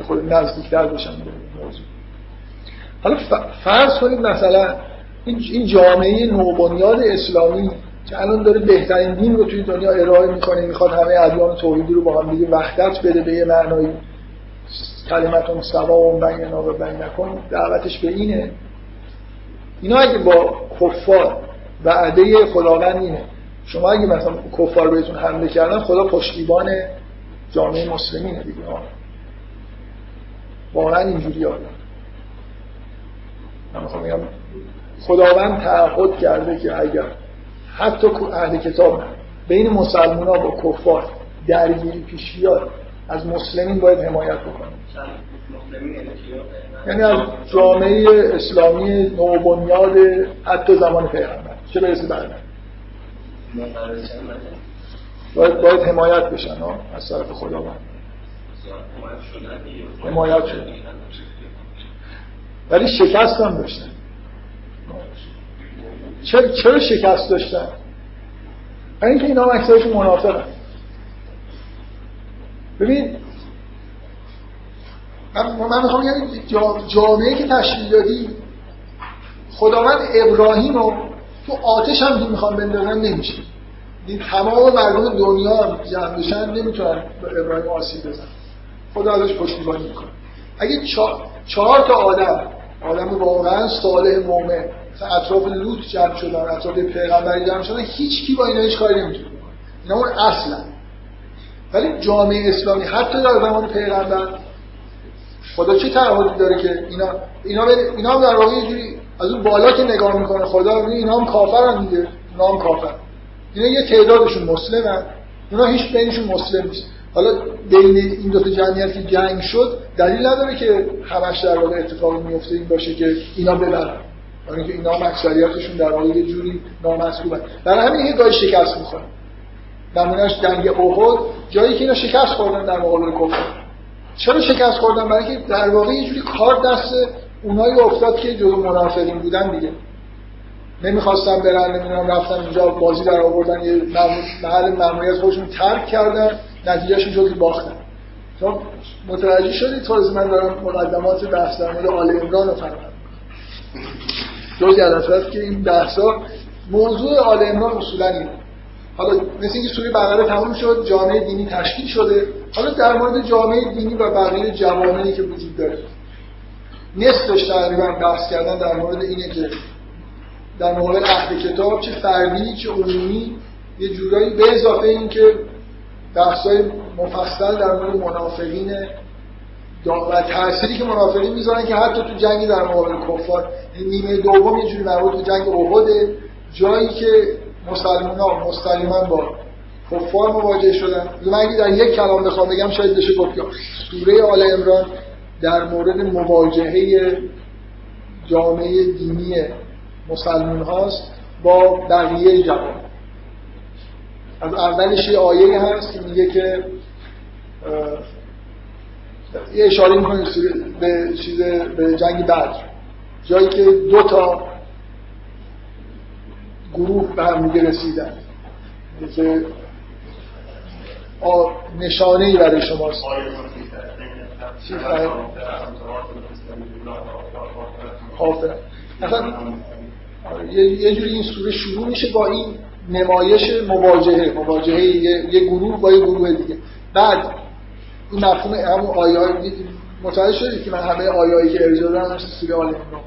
خود نزدیکتر بشم به موضوع. حالا فرض کنید مثلا این جامعه نوبنیاد اسلامی که الان داره بهترین دین رو توی دنیا ارائه می‌کنه می‌خواد همه ادیان توحیدی رو با هم دیگه وحدت بده به یه معنای کلمت سوا و بین و بین نکن. دعوتش به اینه. اینا اگه با کفار وعده خداوند اینه. شما اگه مثلا کفار بهتون حمله کردن خدا پشتیبان جامعه مسلمینه دیگه. واقعا اینجوری آدم من خداوند تعهد کرده که اگر حتی اهل کتاب بین مسلمان ها با کفار درگیری پیش بیاد از مسلمین باید حمایت بکنیم. یعنی از جامعه اسلامی نوبنیاد حتی زمان پیغمبر. چه برسه بعد باید, باید حمایت بشن از طرف خداوند حمایت شد ولی شکست هم داشتن. چرا, چرا شکست داشتن؟ اینکه اینا اکثرشون منافقن. ببین من, من می‌خوام یعنی جامعه که تشکیل دادی خداوند ابراهیم رو تو آتش هم که می‌خوام بندازن نمیشه. این تمام مردم دنیا هم جمع بشن نمی‌تونن ابراهیم آسیب بزن خدا ازش پشتیبانی می‌کنه. اگه چهار تا آدم آدم واقعا صالح مومن اطراف لوط جمع شدن اطراف پیغمبری جمع شدن هیچ کی با اینا هیچ کاری نمی‌تونه اینا اون اصلا. ولی جامعه اسلامی حتی در زمان پیغمبر خدا چه تعهدی داره که اینا اینا اینا در واقع یه جوری از اون بالا که نگاه می‌کنه خدا اینا هم کافرن دیگه. اینا هم کافر اینا یه تعدادشون مسلمن. اونا هیچ بینشون مسلم نیست. حالا بین این دو تا جمعیت که جنگ شد دلیل نداره که همش در واقع اتفاق میفته این باشه که اینا ببرن. اینکه اینا اکثریتشون در واقع یه جوری نامسلوبن برای همین یه گاهی شکست می‌خورن. نمونهش جنگ احد جایی که اینا شکست خوردن در مقابل کفر. چرا شکست خوردن؟ برای اینکه در واقع یه جوری کار دست اونایی افتاد که جزو منافقین بودن دیگه. نمی‌خواستن برن نمی‌دونم رفتن اونجا بازی در آوردن یه محل ماموریت خودشون ترک کردن نتیجهشون شد باختن. تو متوجه شدی؟ تو من دارم مقدمات بحث در مورد آل عمران رو جزی از که این بحثا موضوع آل عمران اصولا اینه. حالا مثل اینکه سوره بقره تموم شد جامعه دینی تشکیل شده. حالا در مورد جامعه دینی و بقیه جوامعی که وجود داره. نصفش تقریبا بحث کردن در مورد اینه که در مقابل اهل کتاب چه فردی چه عمومی یه جورایی به اضافه این که بحثای مفصل در مورد منافقین و تأثیری که منافقین می‌ذارن که حتی تو جنگی در مقابل کفار نیمه دوم یه جوری مربوط تو جنگ احد جایی که مسلمان ها مستقیما با کفار مواجه شدن. من اگه در یک کلام بخوام بگم شاید بشه گفت سوره آل عمران در مورد مواجهه جامعه دینی مسلمان هاست با بقیه جوان. از اولش یه آیه هست که میگه که یه اشاره می‌کنه به چیز به جنگ بدر. جایی که دو تا گروه به هم میگه رسیدن. که نشانه ای برای شماست. مثلا یه جوری این سوره شروع میشه با این نمایش مواجهه. مواجهه یه گروه با یه گروه دیگه. بعد این مفهوم همون آیه متوجه شدید که من همه آیایی که ارجاع دارم مثل سوره آل عمران.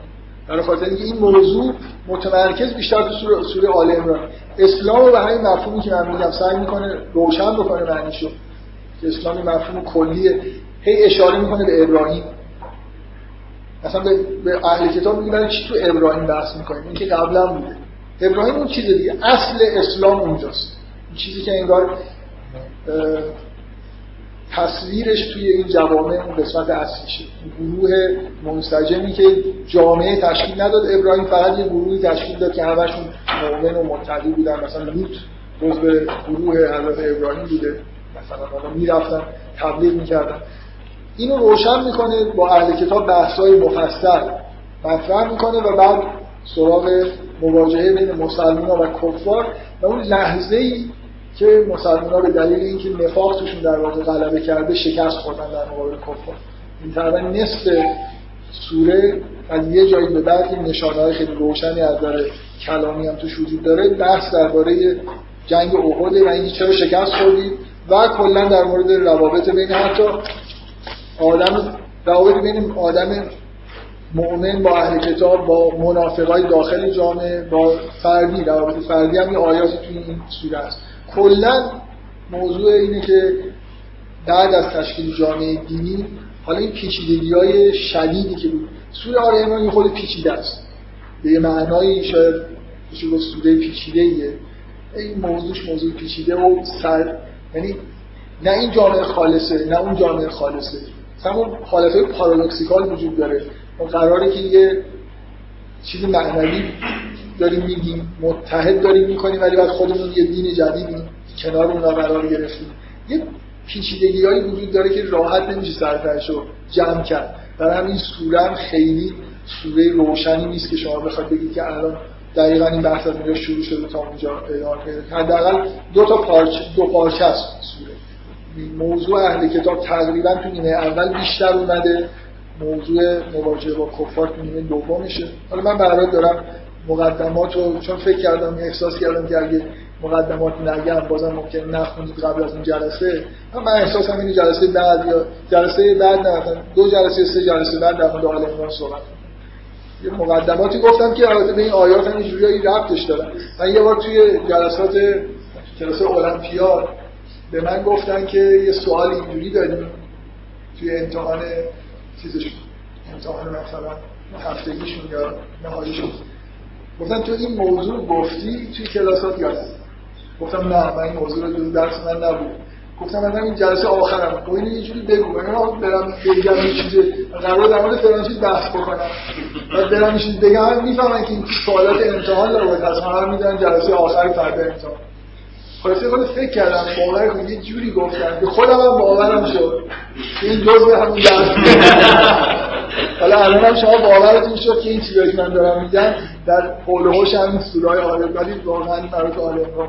برای خاطر اینکه این موضوع متمرکز بیشتر تو سوره, سوره آل عمران. اسلام به همین مفهومی که من میگم سعی می‌کنه روشن بکنه معنیشو. که اسلام مفهوم کلیه. هی اشاره می‌کنه به ابراهیم. مثلا به, اهل کتاب میگه برای چی تو ابراهیم بحث می‌کنیم؟ این که قبلا بوده. ابراهیم اون چیز دیگه. اصل اسلام اونجاست. چیزی که انگار تصویرش توی این جوامع اون قسمت اصلیشه گروه منسجمی که جامعه تشکیل نداد ابراهیم فقط یه گروهی تشکیل داد که همشون مؤمن و متقی بودن. مثلا لوط جزء گروه حضرت ابراهیم بوده. مثلا حالا می‌رفتن تبلیغ می‌کردن. اینو روشن می‌کنه با اهل کتاب بحثای مفصل. مطرح می‌کنه و بعد سراغ مواجهه بین مسلمان و کفار. و اون لحظه ای که مسلمان به دلیل اینکه نفاق توشون در واقع غلبه کرده شکست خوردن در مقابل کفار. این تقریبا نصف سوره از یه جایی به بعد این نشانه های خیلی روشنی از داره کلامی هم توش وجود داره. بحث درباره جنگ احد و اینکه چرا شکست خوردید و کلا در مورد روابط بین حتی آدم روابط بین آدم مؤمن با اهل کتاب با منافقای داخل جامعه با فردی. روابط فردی هم یه آیاتی توی این سوره است کلا موضوع اینه که بعد از تشکیل جامعه دینی حالا این پیچیدگی های شدیدی که بود. سوره آل عمران خود پیچیده است. به یه معنایی شاید بشه گفت سوره پیچیده ایه این موضوعش موضوع پیچیده و سر یعنی نه این جامعه خالصه نه اون جامعه خالصه. همون حالت پارادوکسیکال وجود داره. ما قراره که یه چیز معنوی داریم میگیم متحد داریم می‌کنیم ولی بعد خودمون یه دین جدیدی کنار اونا قرار گرفتیم. یه پیچیدگی هایی وجود داره که راحت نمیشه سرترش رو جمع کرد. در همین سوره هم خیلی سوره روشنی نیست که شما بخواید بگید که الان دقیقا این بحث از اونجا شروع شده تا اونجا پیدا حداقل دو تا پارچه دو پارچه است سوره. موضوع اهل کتاب تقریبا تو نیمه اول بیشتر اومده. موضوع مواجهه با کفار تو نیمه دومشه. حالا من برای دارم مقدمات رو چون فکر کردم احساس کردم که اگه مقدمات نگم بازم ممکن نخونید قبل از این جلسه. من احساسم اینه جلسه بعد یا جلسه بعد نه دو جلسه سه جلسه بعد در مورد آل عمران صحبت یه مقدماتی گفتم که البته به این آیات هم اینجوری ربطش دارن من یه بار توی جلسات کلاس المپیاد به من گفتن که یه سوال اینجوری داریم توی امتحان چیزشون امتحان مثلا هفتگیشون یا نهاییشون. گفتن تو این موضوع گفتی توی کلاسات یاد گفتم نه من این موضوع رو درس من نبود. گفتم من این جلسه آخرم. خب اینو یه جوری بگو. من برم بگم یه چیز قرار در مورد فلان بحث بکنم. بعد برم چیز بگم. می‌فهمن که این سوالات امتحان داره. باید از من میدن جلسه آخر فردا امتحان. خلاصه خود فکر کردم باور یه جوری گفتم که خودم هم باورم شد. این جزء همون درس. حالا الان هم شما باورتون شد که این چیزایی که من دارم میگم در حول هوش همین سورای آل ولی واقعا مربوط آل عمران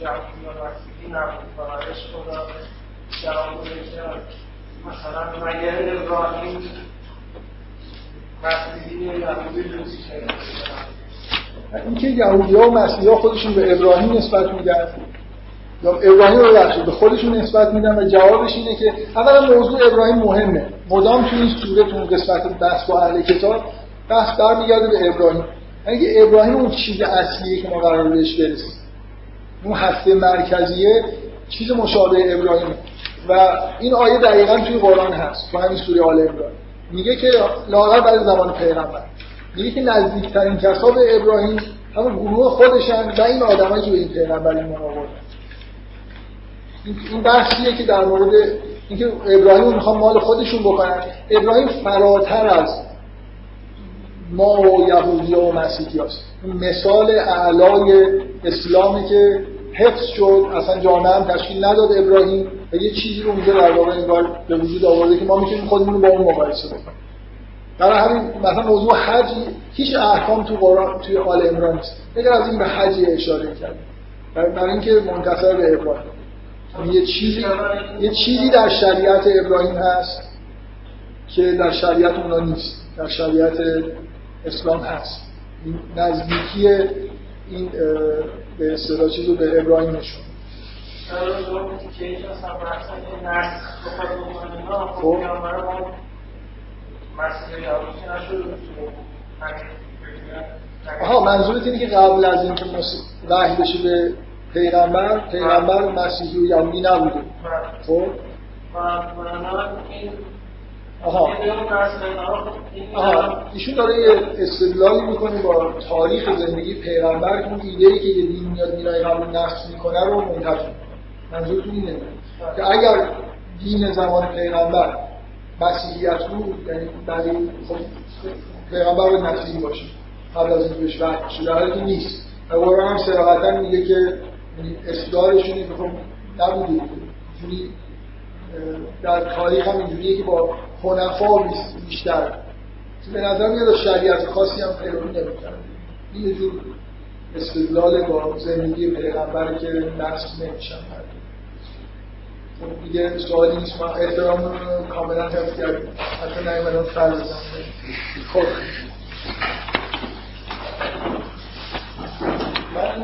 یا مسیحی نبود برایش خدا جواب بوده که مثلا مگه ابراهیم مسیحی یهودی دوستی اینکه یهودی ها و مسیحی ها خودشون به ابراهیم نسبت میدن یا ابراهیم رو بخشید به خودشون نسبت میدن و جوابش اینه که اولا موضوع ابراهیم مهمه. مدام تو این سوره تو قسمت بحث با اهل کتاب بحث برمیگرده به ابراهیم. اگه ابراهیم اون چیز اصلیه که ما قرار بهش برسیم اون هسته مرکزیه چیز مشابه ابراهیم. و این آیه دقیقا توی قرآن هست تو همین سوره آل عمران. میگه که لاغر برای زمان پیغمبر. میگه که نزدیکترین کسا به ابراهیم همون گروه خودشن و این آدمایی که به این پیغمبر ایمان آوردن. این بحثیه که در مورد اینکه ابراهیم می‌خوان مال خودشون بکنن. ابراهیم فراتر از ما و یهودی و مسیحی هست مثال اعلای اسلامی که حفظ شد اصلا جامعه هم تشکیل نداد ابراهیم و یه چیزی رو اونجا در واقع انگار به وجود آورده که ما می‌تونیم خودمون رو با اون مقایسه بکنیم. برای همین مثلا موضوع حج هیچ احکام تو قرآن توی آل عمران نیست. اگر از این به حج اشاره کرد. برای اینکه منتصر به ابراهیم یه چیزی یه چیزی در شریعت ابراهیم هست که در شریعت اونا نیست. در شریعت اسلام هست. نزدیکی این به اصطلاح چیزو به ابراهیم نشون. خب. آها منظورت اینه که قبل از اینکه وحی بشه به پیغمبر پیغمبر مسیحی و یهودی نبوده. خب. آها. آها. ایشون داره یه استدلالی می‌کنه با تاریخ زندگی پیغمبر که اون ایده ای که یه دین میاد میرای قبل نقص می‌کنه رو منتفی منظورتون اینه. که اگر دین زمان پیغمبر مسیحیت بود یعنی برای خب پیغمبر باید مسیحی باشه. قبل از اینکه بهش وحی شده در حالی نیست. و قرآن هم صراحتا میگه که اصدارشون اینه که خب نبوده. اینجوری در تاریخ هم اینجوریه که با خنفا بیشتر. به نظر میاد شریعت خاصی هم پیروی نمی‌کنه. این یه جور استدلال با زندگی پیغمبر که نصف نمیشن خب دیگه سوالی نیست. ما احترام کاملا حفظ کردیم حتی نایمدن سر بزن خب. من